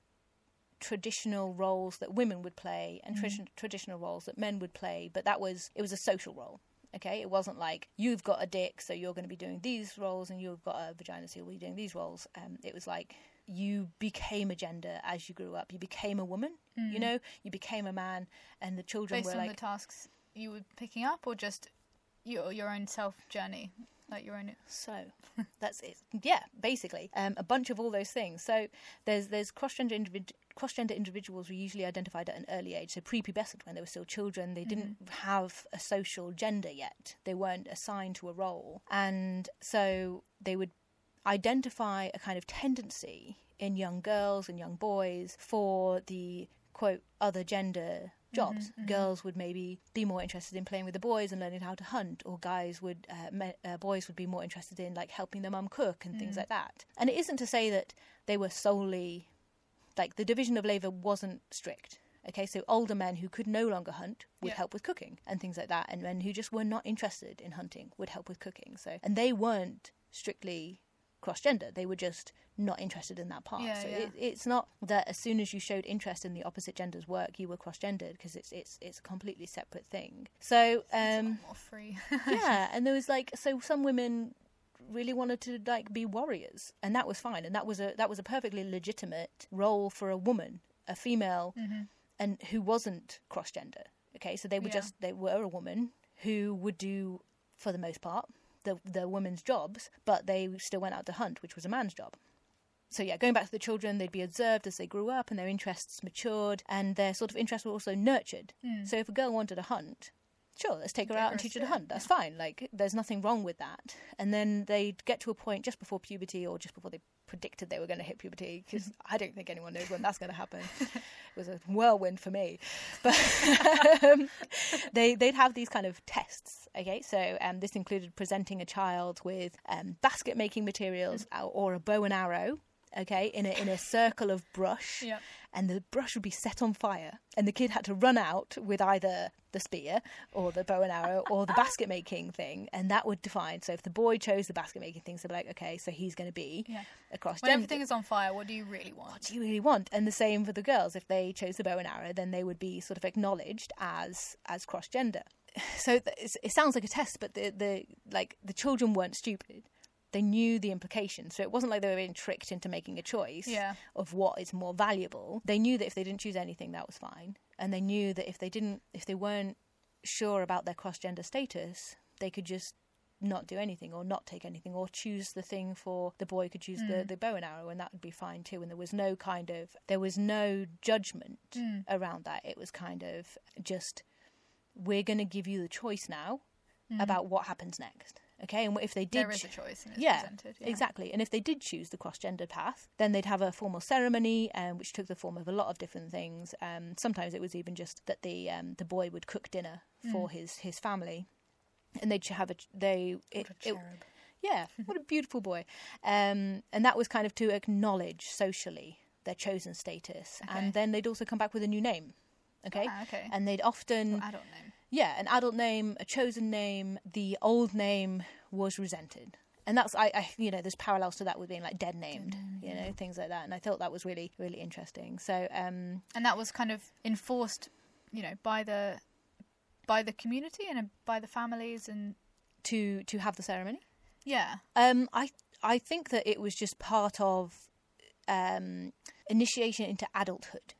traditional roles that women would play and Mhm. tradi- traditional roles that men would play. But that was it was a social role. Okay, it wasn't like you've got a dick, so you're going to be doing these roles, and you've got a vagina, so you'll be doing these roles. Um, it was like you became a gender as you grew up. You became a woman. You Mm. know, you became a man, and the children based were on like the tasks you were picking up, or just your your own self journey, like your own. So that's it. Yeah, basically, um, a bunch of all those things. So there's there's cross gender individ- cross gender individuals were usually identified at an early age. So prepubescent, when they were still children, they didn't have a social gender yet. They weren't assigned to a role, and so they would identify a kind of tendency in young girls and young boys for the quote other gender jobs. Mhm, mhm. Girls would maybe be more interested in playing with the boys and learning how to hunt, or guys would uh, me- uh, boys would be more interested in like helping their mum cook and things Mm. like that. And it isn't to say that they were solely like the division of labour wasn't strict. Okay, so older men who could no longer hunt would Yeah. help with cooking and things like that, and men who just were not interested in hunting would help with cooking. So, and they weren't strictly cross gender; they were just not interested in that part. Yeah, so yeah. It, it's not that as soon as you showed interest in the opposite gender's work, you were cross gendered because it's it's it's a completely separate thing. So, It's a lot um, more free. yeah, and there was like so some women really wanted to like be warriors, and that was fine, and that was a that was a perfectly legitimate role for a woman, a female, hmm and who wasn't cross gender. Okay, so they were Yeah. just they were a woman who would do for the most part the the women's jobs, but they still went out to hunt, which was a man's job. So yeah, going back to the children, they'd be observed as they grew up, and their interests matured, and their sort of interests were also nurtured. Mm. So if a girl wanted to hunt, sure, let's take her out and teach her to hunt. That's fine. Like, there's nothing wrong with that. And then they'd get to a point just before puberty or just before they predicted they were going to hit puberty, because I don't think anyone knows when that's going to happen. it was a whirlwind for me. But um, they, they'd have these kind of tests, okay? So um, this included presenting a child with um, basket making materials Mm. or- or a bow and arrow. Okay, in a in a circle of brush, Yep. and the brush would be set on fire, and the kid had to run out with either the spear or the bow and arrow or the basket making thing, and that would define. So if the boy chose the basket making thing, so like, okay, so he's going to be Yeah. across When gender. everything is on fire, what do you really want? What do you really want? And the same for the girls. If they chose the bow and arrow, then they would be sort of acknowledged as as cross gender. So it sounds like a test, but the the like the children weren't stupid. They knew the implications, so it wasn't like they were being tricked into making a choice Yeah. of what is more valuable. They knew that if they didn't choose anything, that was fine, and they knew that if they didn't, if they weren't sure about their cross gender status, they could just not do anything or not take anything or choose the thing for the boy could choose the, hmm. the bow and arrow and that would be fine too. And there was no kind of there was no judgment hmm. around that. It was kind of just we're going to give you the choice now hmm. about what happens next okay and if they did There is a choice yeah, presented. Yeah. exactly. And if they did choose the cross-gender path, then they'd have a formal ceremony, um, which took the form of a lot of different things. Um, sometimes it was even just that the um, the boy would cook dinner for his his family, and they'd have a they it, What a it- yeah, what a beautiful boy. Um, and that was kind of to acknowledge socially their chosen status, Okay. and then they'd also come back with a new name. Okay, Ah, okay. and they'd often Adult name. Yeah, an adult name, a chosen name. The old name was resented, and that's I, I you know, there's parallels to that with being like dead named, you know, things like that. And I thought that was really, really interesting. So, um, And that was kind of enforced, you know, by the by the community and uh, by the families and to to have the ceremony, yeah. um, I I think that it was just part of um, initiation into adulthood.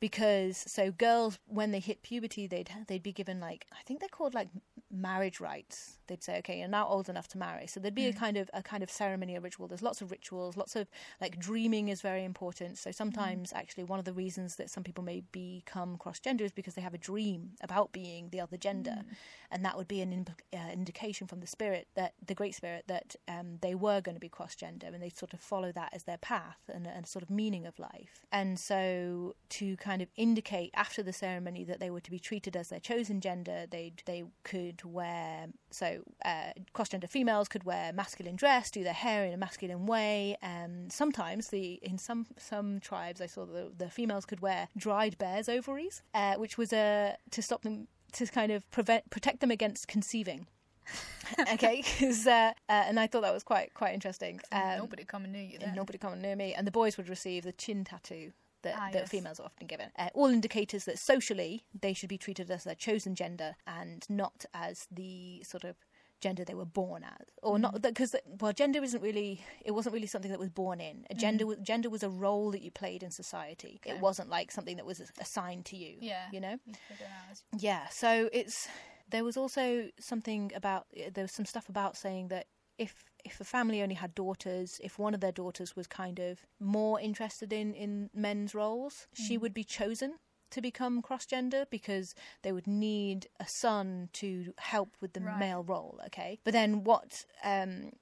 because so girls when they hit puberty they'd they'd be given like I think they're called like marriage rites. They'd say okay you're now old enough to marry. So there'd be a kind of a kind of ceremony, a ritual. There's lots of rituals, lots of like dreaming is very important. So sometimes actually one of the reasons that some people may become cross gender is because they have a dream about being the other gender, and that would be an imp- uh, indication from the spirit that the great spirit that um, they were going to be cross gender, and they sort of follow that as their path and, and sort of meaning of life. And so to kind of indicate after the ceremony that they were to be treated as their chosen gender, they they could wear so uh, cross gender females could wear masculine dress, do their hair in a masculine way. Um, sometimes the in some some tribes I saw the the females could wear dried bear's ovaries, uh, which was a to stop them to kind of prevent protect them against conceiving. okay, 'cause, uh, uh, and I thought that was quite quite interesting. Um, Nobody coming near you then. nobody coming near me. And the boys would receive the chin tattoo that, Ah, that yes. females are often given. Uh, all indicators that socially they should be treated as their chosen gender and not as the sort of gender they were born as, or not because well, gender isn't really it wasn't really something that was born in. A gender was gender was a role that you played in society. It wasn't like something that was assigned to you. Yeah. you know. You figure it out as- Yeah, so it's there was also something about there was some stuff about saying that if if a family only had daughters, if one of their daughters was kind of more interested in in men's roles, she would be chosen to become cross gender because they would need a son to help with the Right. male role. Okay, but then what? Um,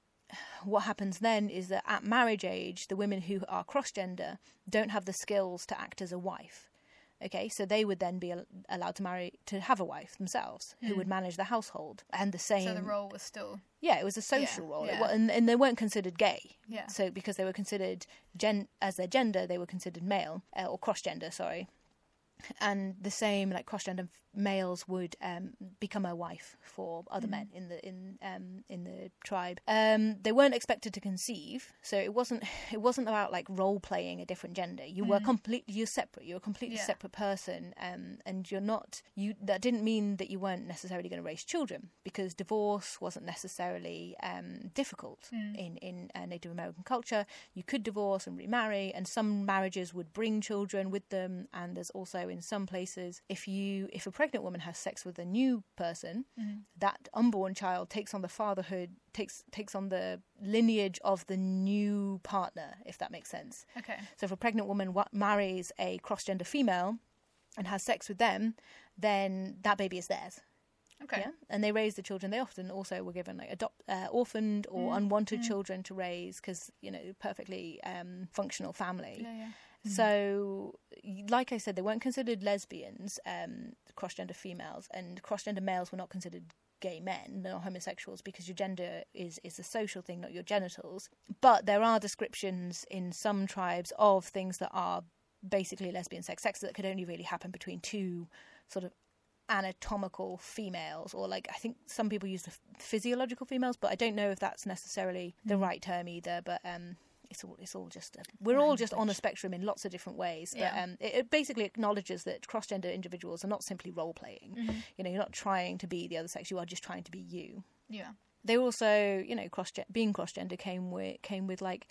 what happens then is that at marriage age, the women who are cross gender don't have the skills to act as a wife. Okay, so they would then be al- allowed to marry to have a wife themselves, who would manage the household, and the same. So the role was still yeah, it was a social role, It yeah. and, and they weren't considered gay. Yeah. So because they were considered gen as their gender, they were considered male uh, or cross gender. Sorry. And the same, like cross-gender males would um, become a wife for other men in the in um, in the tribe. Um, they weren't expected to conceive, so it wasn't it wasn't about like role playing a different gender. You were completely you're separate. You're a completely Yeah. separate person, um, and you're not you. That didn't mean that you weren't necessarily going to raise children because divorce wasn't necessarily um, difficult in in uh, Native American culture. You could divorce and remarry, and some marriages would bring children with them. And there's also in some places, if you if a pregnant woman has sex with a new person, that unborn child takes on the fatherhood, takes takes on the lineage of the new partner, if that makes sense. okay. So if a pregnant woman wa- marries a cross gender female and has sex with them, then that baby is theirs. Okay. Yeah, and they raise the children. They often also were given like adopt, uh, orphaned or Mm, unwanted mm. children to raise because you know perfectly um, functional family. Yeah, yeah. So, like I said, they weren't considered lesbians, um, cross-gender females, and cross-gender males were not considered gay men, they're homosexuals, because your gender is is a social thing, not your genitals. But there are descriptions in some tribes of things that are basically lesbian sex, sex that could only really happen between two sort of anatomical females, or like I think some people use the physiological females, but I don't know if that's necessarily the right term either. But um, it's all it's all just a, we're all just on a spectrum in lots of different ways. But Yeah. um, it, it basically acknowledges that cross gender individuals are not simply role playing. Mm-hmm. You know, you're not trying to be the other sex; you are just trying to be you. Yeah. They also, you know, cross being cross gender came with came with like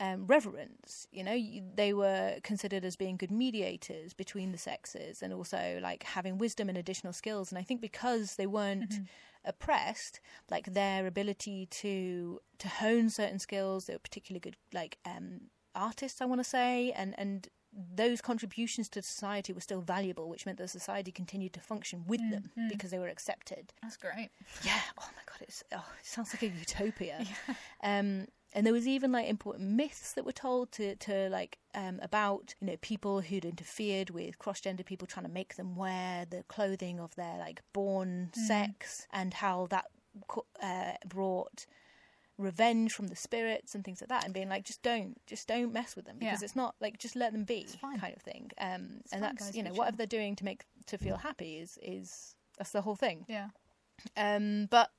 um, reverence. You know, you, they were considered as being good mediators between the sexes, and also like having wisdom and additional skills. And I think because they weren't Mm-hmm. oppressed, like their ability to to hone certain skills, they were particularly good, like um, artists. I want to say, and and those contributions to society were still valuable, which meant that society continued to function with them Mhm. because they were accepted. That's great. Yeah. Oh my god, it's oh, it sounds like a utopia. Um, and there was even like important myths that were told to to like um, about you know people who'd interfered with cross gender people trying to make them wear the clothing of their like born sex and how that uh, brought revenge from the spirits and things like that and being like just don't just don't mess with them because Yeah. it's not like just let them be kind of thing um and fine, that's guys, you know whatever chill. they're doing to make to feel happy is is that's the whole thing Yeah. um, but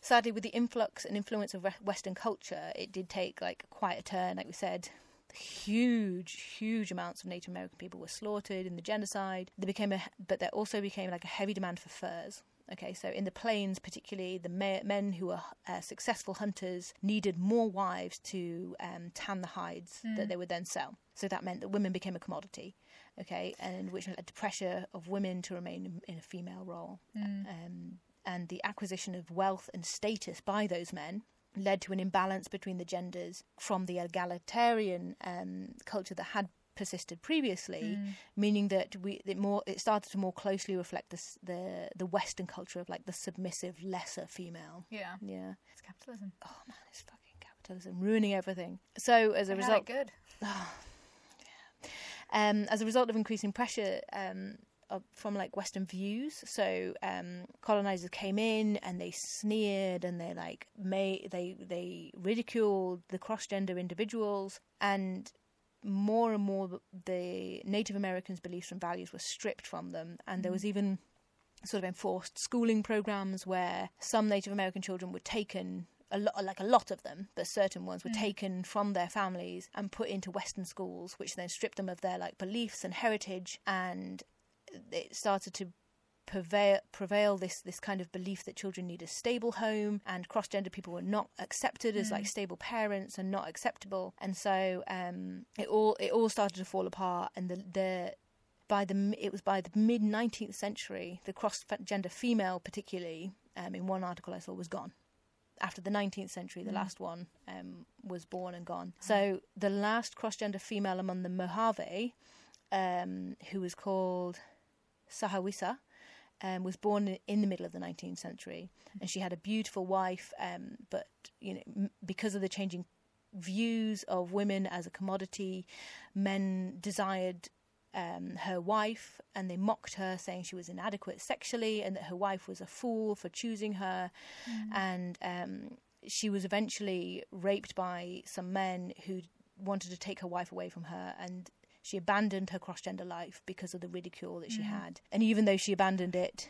sadly, with the influx and influence of Western culture, it did take like quite a turn. Like we said, huge, huge amounts of Native American people were slaughtered in the genocide. There became a, but there also became like a heavy demand for furs. Okay, so in the plains, particularly, the men who were uh, successful hunters needed more wives to um, tan the hides that they would then sell. So that meant that women became a commodity. Okay, and which led to pressure of women to remain in, in a female role. Um, and the acquisition of wealth and status by those men led to an imbalance between the genders from the egalitarian um, culture that had persisted previously, meaning that we it more it started to more closely reflect this, the the Western culture of like the submissive, lesser female. Yeah. Yeah. It's capitalism. Oh man, it's fucking capitalism ruining everything. So as a had result, good. um, as a result of increasing pressure um, of, from like Western views. So um, colonizers came in and they sneered and they like made they they ridiculed the cross gender individuals. And more and more the Native Americans' beliefs and values were stripped from them, and there was mm. even sort of enforced schooling programs where some Native American children were taken a lot, like a lot of them, but certain ones were mm. taken from their families and put into Western schools, which then stripped them of their like beliefs and heritage, and it started to prevail prevail this this kind of belief that children need a stable home and cross gender people were not accepted as like stable parents and not acceptable. And so um it all it all started to fall apart and the the by the it was by the mid 19th century the cross gender female particularly um, in one article I saw was gone. After the 19th century the last one um, was born and gone. So the last cross gender female among the Mojave um, who was called Sahaykwisa um, was born in- the middle of the 19th century, and she had a beautiful wife. Um, but you know, m- because of the changing views of women as a commodity, men desired um, her wife, and they mocked her, saying she was inadequate sexually, and that her wife was a fool for choosing her, and um, she was eventually raped by some men who wanted to take her wife away from her, and she abandoned her cross gender life because of the ridicule that she had. And even though she abandoned it,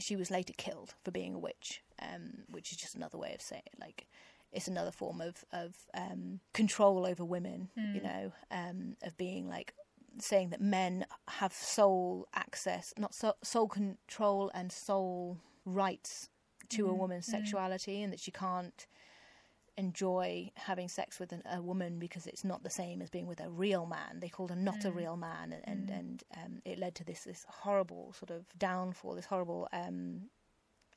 she was later killed for being a witch, um, which is just another way of saying it. Like, it's another form of of um, control over women. You know, um, of being like saying that men have sole access, not so, sole control and sole rights to a woman's sexuality, and that she can't enjoy having sex with an, a woman because it's not the same as being with a real man. They called her not a real man, and and, and um, it led to this this horrible sort of downfall, this horrible um,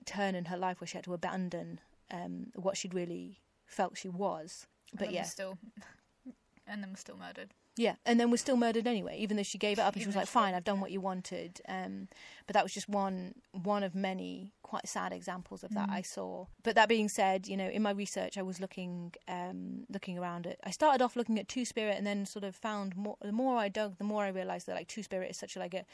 turn in her life where she had to abandon um, what she'd really felt she was. And But then yeah, still, and then was still murdered. Yeah, and then was still murdered anyway, even though she gave it up and she was like, "Fine, I've done what you wanted." Um, but that was just one one of many quite sad examples of Mm. that I saw. But that being said, you know, in my research, I was looking um, looking around it. I started off looking at Two Spirit, and then sort of found more. The more I dug, the more I realised that like Two Spirit is such a, like a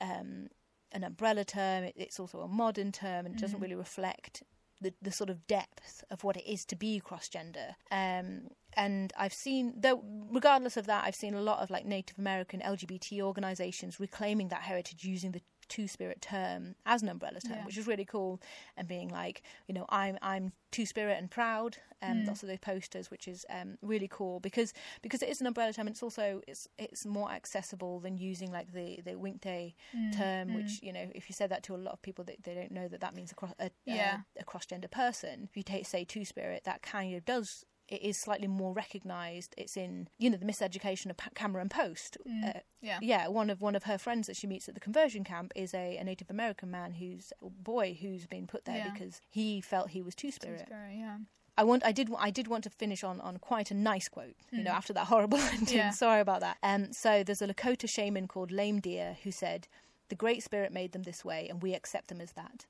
um, an umbrella term. It, it's also a modern term, and it doesn't Mhm. really reflect the, the sort of depth of what it is to be cross gender. Um, and I've seen, though, regardless of that, I've seen a lot of like Native American LGBT organizations reclaiming that heritage using the two spirit term as an umbrella term, Yeah. which is really cool. And being like, you know, I'm I'm two spirit and proud. Um, Mm. lots of those posters, which is um, really cool because because it is an umbrella term. And It's also it's it's more accessible than using like the the winkte Mm, term, mm. which you know, if you said that to a lot of people, they, they don't know that that means a cross a, Yeah. a, a cross gender person. If you take say two spirit, that kind of does. It is slightly more recognised. It's in you know the miseducation of Cameron Post. Mm. Uh, yeah. yeah, one of one of her friends that she meets at the conversion camp is a, a Native American man who's boy who's been put there Yeah. because he felt he was two spirit. Yeah. I want I did I did want to finish on, on quite a nice quote, you know, Mm. after that horrible ending. Yeah. Sorry about that. Um so there's a Lakota shaman called Lame Deer who said, The Great Spirit made them this way and we accept them as that.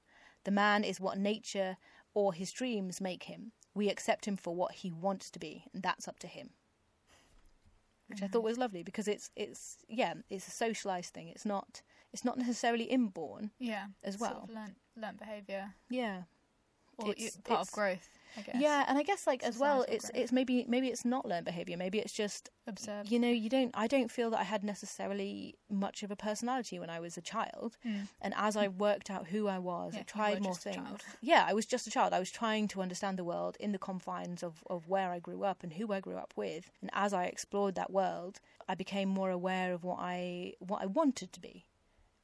The man is what nature or his dreams make him. We accept him for what he wants to be, and that's up to him. Which I thought was lovely because it's it's yeah, it's a socialized thing. It's not it's not necessarily inborn. Yeah. As Sort well. of learnt, learnt behaviour. Yeah. Or It's- part it's- of growth, I guess. Yeah, and I guess like as well, it's growth. it's maybe maybe it's not learned behavior. Maybe it's just Observed. you know you don't. I don't feel that I had necessarily much of a personality when I was a child, Mm. and as I worked out who I was, Yeah, I tried more things. Yeah, I was just a child. I was trying to understand the world in the confines of of where I grew up and who I grew up with. And as I explored that world, I became more aware of what I what I wanted to be.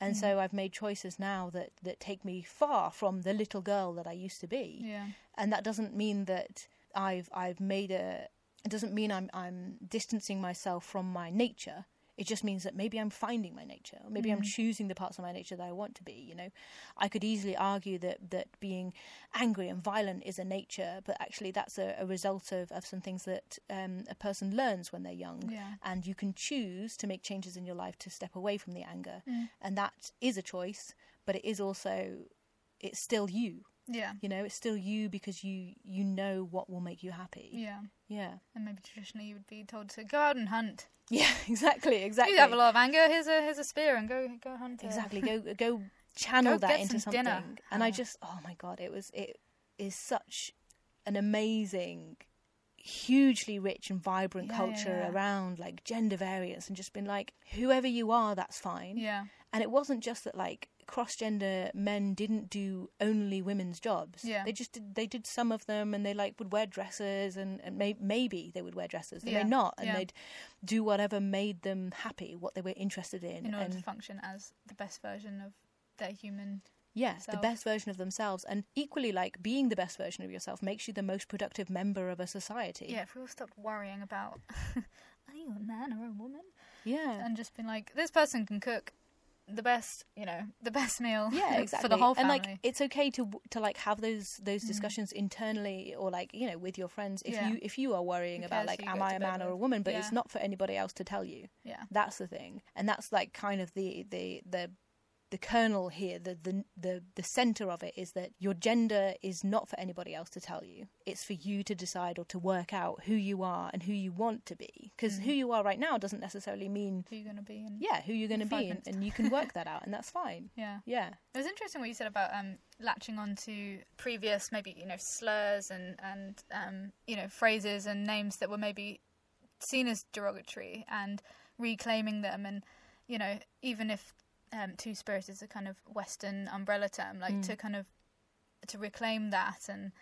And Mm. so I've made choices now that, that take me far from the little girl that I used to be Yeah. and that doesn't mean that I've I've made a. It doesn't mean I'm I'm distancing myself from my nature. It just means that maybe I'm finding my nature, or maybe I'm Mm. choosing the parts of my nature that I want to be. You know, I could easily argue that that being angry and violent is a nature, but actually that's a, a result of, of some things that um, a person learns when they're young. Yeah. And you can choose to make changes in your life to step away from the anger, Mm. and that is a choice. But it is also, it's still you Yeah. you know it's still you because you you know what will make you happy Yeah. yeah And maybe traditionally you would be told to go out and hunt. Yeah exactly exactly You have a lot of anger. Here's a here's a spear and go go hunt. a- exactly go go channel Go that into some something dinner. and i Uh. just oh my god it was it is such an amazing hugely rich and vibrant Yeah, yeah, culture yeah. around like gender variance and just been like whoever you are that's fine Yeah. and it wasn't just that like cross gender men didn't do only women's jobs Yeah. they just did they did some of them and they like would wear dresses and, and may, maybe they would wear dresses they Yeah. may not and Yeah. they'd do whatever made them happy what they were interested in, In order and to function as the best version of their human. yeah the best version of themselves and equally like being the best version of yourself makes you the most productive member of a society Yeah. If we all stopped worrying about are you a man or a woman, yeah and just been like, this person can cook the best, you know, the best meal. yeah exactly for the whole family. and like it's okay to to like have those those Mhm. discussions internally or like you know with your friends if Yeah. you if you are worrying about like am I a i to a bed man or a woman but it's not for anybody else to tell you yeah. that's the thing and that's like kind of the the the the kernel here the the the, the center of it is that your gender is not for anybody else to tell you it's for you to decide or to work out who you are and who you want to be because Mhm. who you are right now doesn't necessarily mean Who you're gonna be? And yeah who you're going to be and, and you can work that out and that's fine yeah. yeah It was interesting what you said about um, latching on to previous, maybe you know, slurs and and um, you know phrases and names that were maybe seen as derogatory and reclaiming them, and you know, even if um, two spirit is a kind of Western umbrella term, like Mm. to kind of to reclaim that and.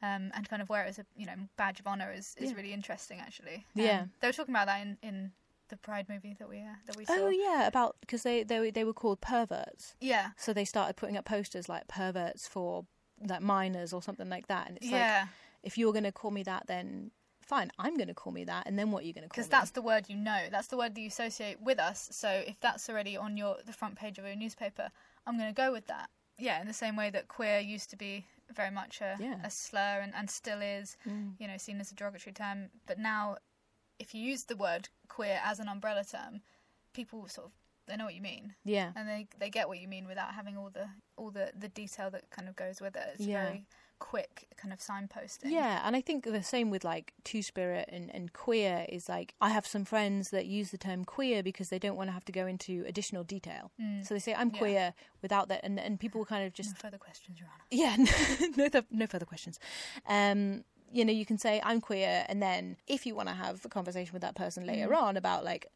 Um, and kind of wear it as a you know badge of honor is, is Yeah. really interesting actually. Yeah. Um, they were talking about that in, in the Pride movie that we uh, that we saw. oh yeah about because they, they were- they were called perverts yeah, so they started putting up posters like perverts for like miners or something like that and it's like if you're going to call me that then fine i'm going to call me that and then what are you going to call me? because that's the word you know that's the word that you associate with us so if that's already on your the front page of your newspaper i'm going to go with that yeah in the same way that queer used to be very much a, Yeah. a slur and, and still is Mm. you know seen as a derogatory term but now if you use the word queer as an umbrella term, people sort of they know what you mean Yeah. and they they get what you mean without having all the all the the detail that kind of goes with it. It's Yeah. very quick kind of signposting. Yeah, and I think the same with like two spirit and, and queer is like I have some friends that use the term queer because they don't want to have to go into additional detail. Mm. So they say I'm Yeah. queer without that, and and people kind of just No further questions, Your Honour. yeah, no, th- no further questions. Um, you know, you can say I'm queer, and then if you want to have a conversation with that person later on about like,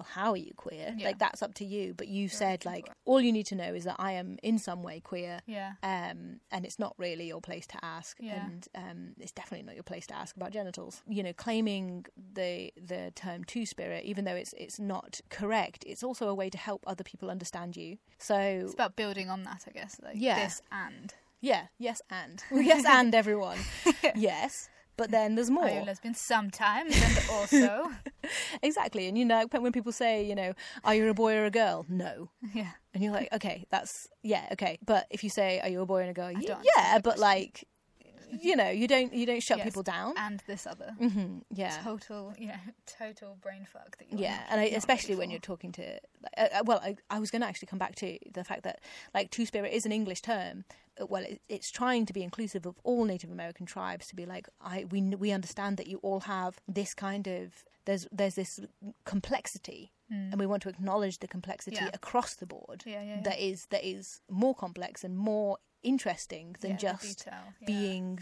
well, how are you queer? Yeah. Like that's up to you. But you You're said like all you need to know is that I am in some way queer. Yeah. Um, and it's not really your place to ask, Yeah. and um, it's definitely not your place to ask about genitals. You know, claiming the the term two spirit, even though it's it's not correct, it's also a way to help other people understand you. So It's about building on that, I guess. Like Yeah. this and yeah, yes, and well, yes, and everyone, yes. But then there's more. are you a lesbian sometimes and also Exactly. And you know, when people say, you know, are you a boy or a girl? No. yeah. And you're like, okay, that's yeah, okay. But if you say, are you a boy and a girl? I Y- don't yeah, but like, you know, you don't you don't shut Yes, people down. And this other hmm Yeah. total, you know, total brain fuck that you. Yeah, and I, especially when you're talking to, uh, uh, well, I, I was going to actually come back to the fact that like Two Spirit is an English term. Well, it, it's trying to be inclusive of all Native American tribes to be like, I we we understand that you all have this kind of there's there's this complexity, hmm. and we want to acknowledge the complexity. Yeah. across the board. Yeah, yeah. That is that is more complex and more interesting than just being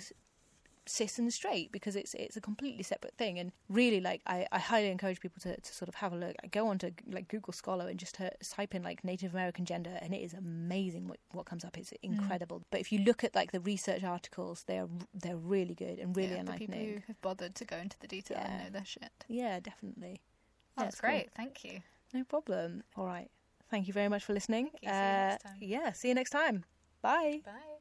cis and straight because it's it's a completely separate thing and really like I, I highly encourage people to, to sort of have a look go on to like google scholar and just to type in like native american gender and it is amazing what, what comes up it's Mm. incredible but if you look at like the research articles they're they're really good and really yeah, the people who have bothered to go into the detail and know their shit. yeah definitely Oh, Yeah, that's cool. great. Thank you. no problem all right thank you very much for listening Thank you. See you next Uh, time. yeah see you next time bye Bye.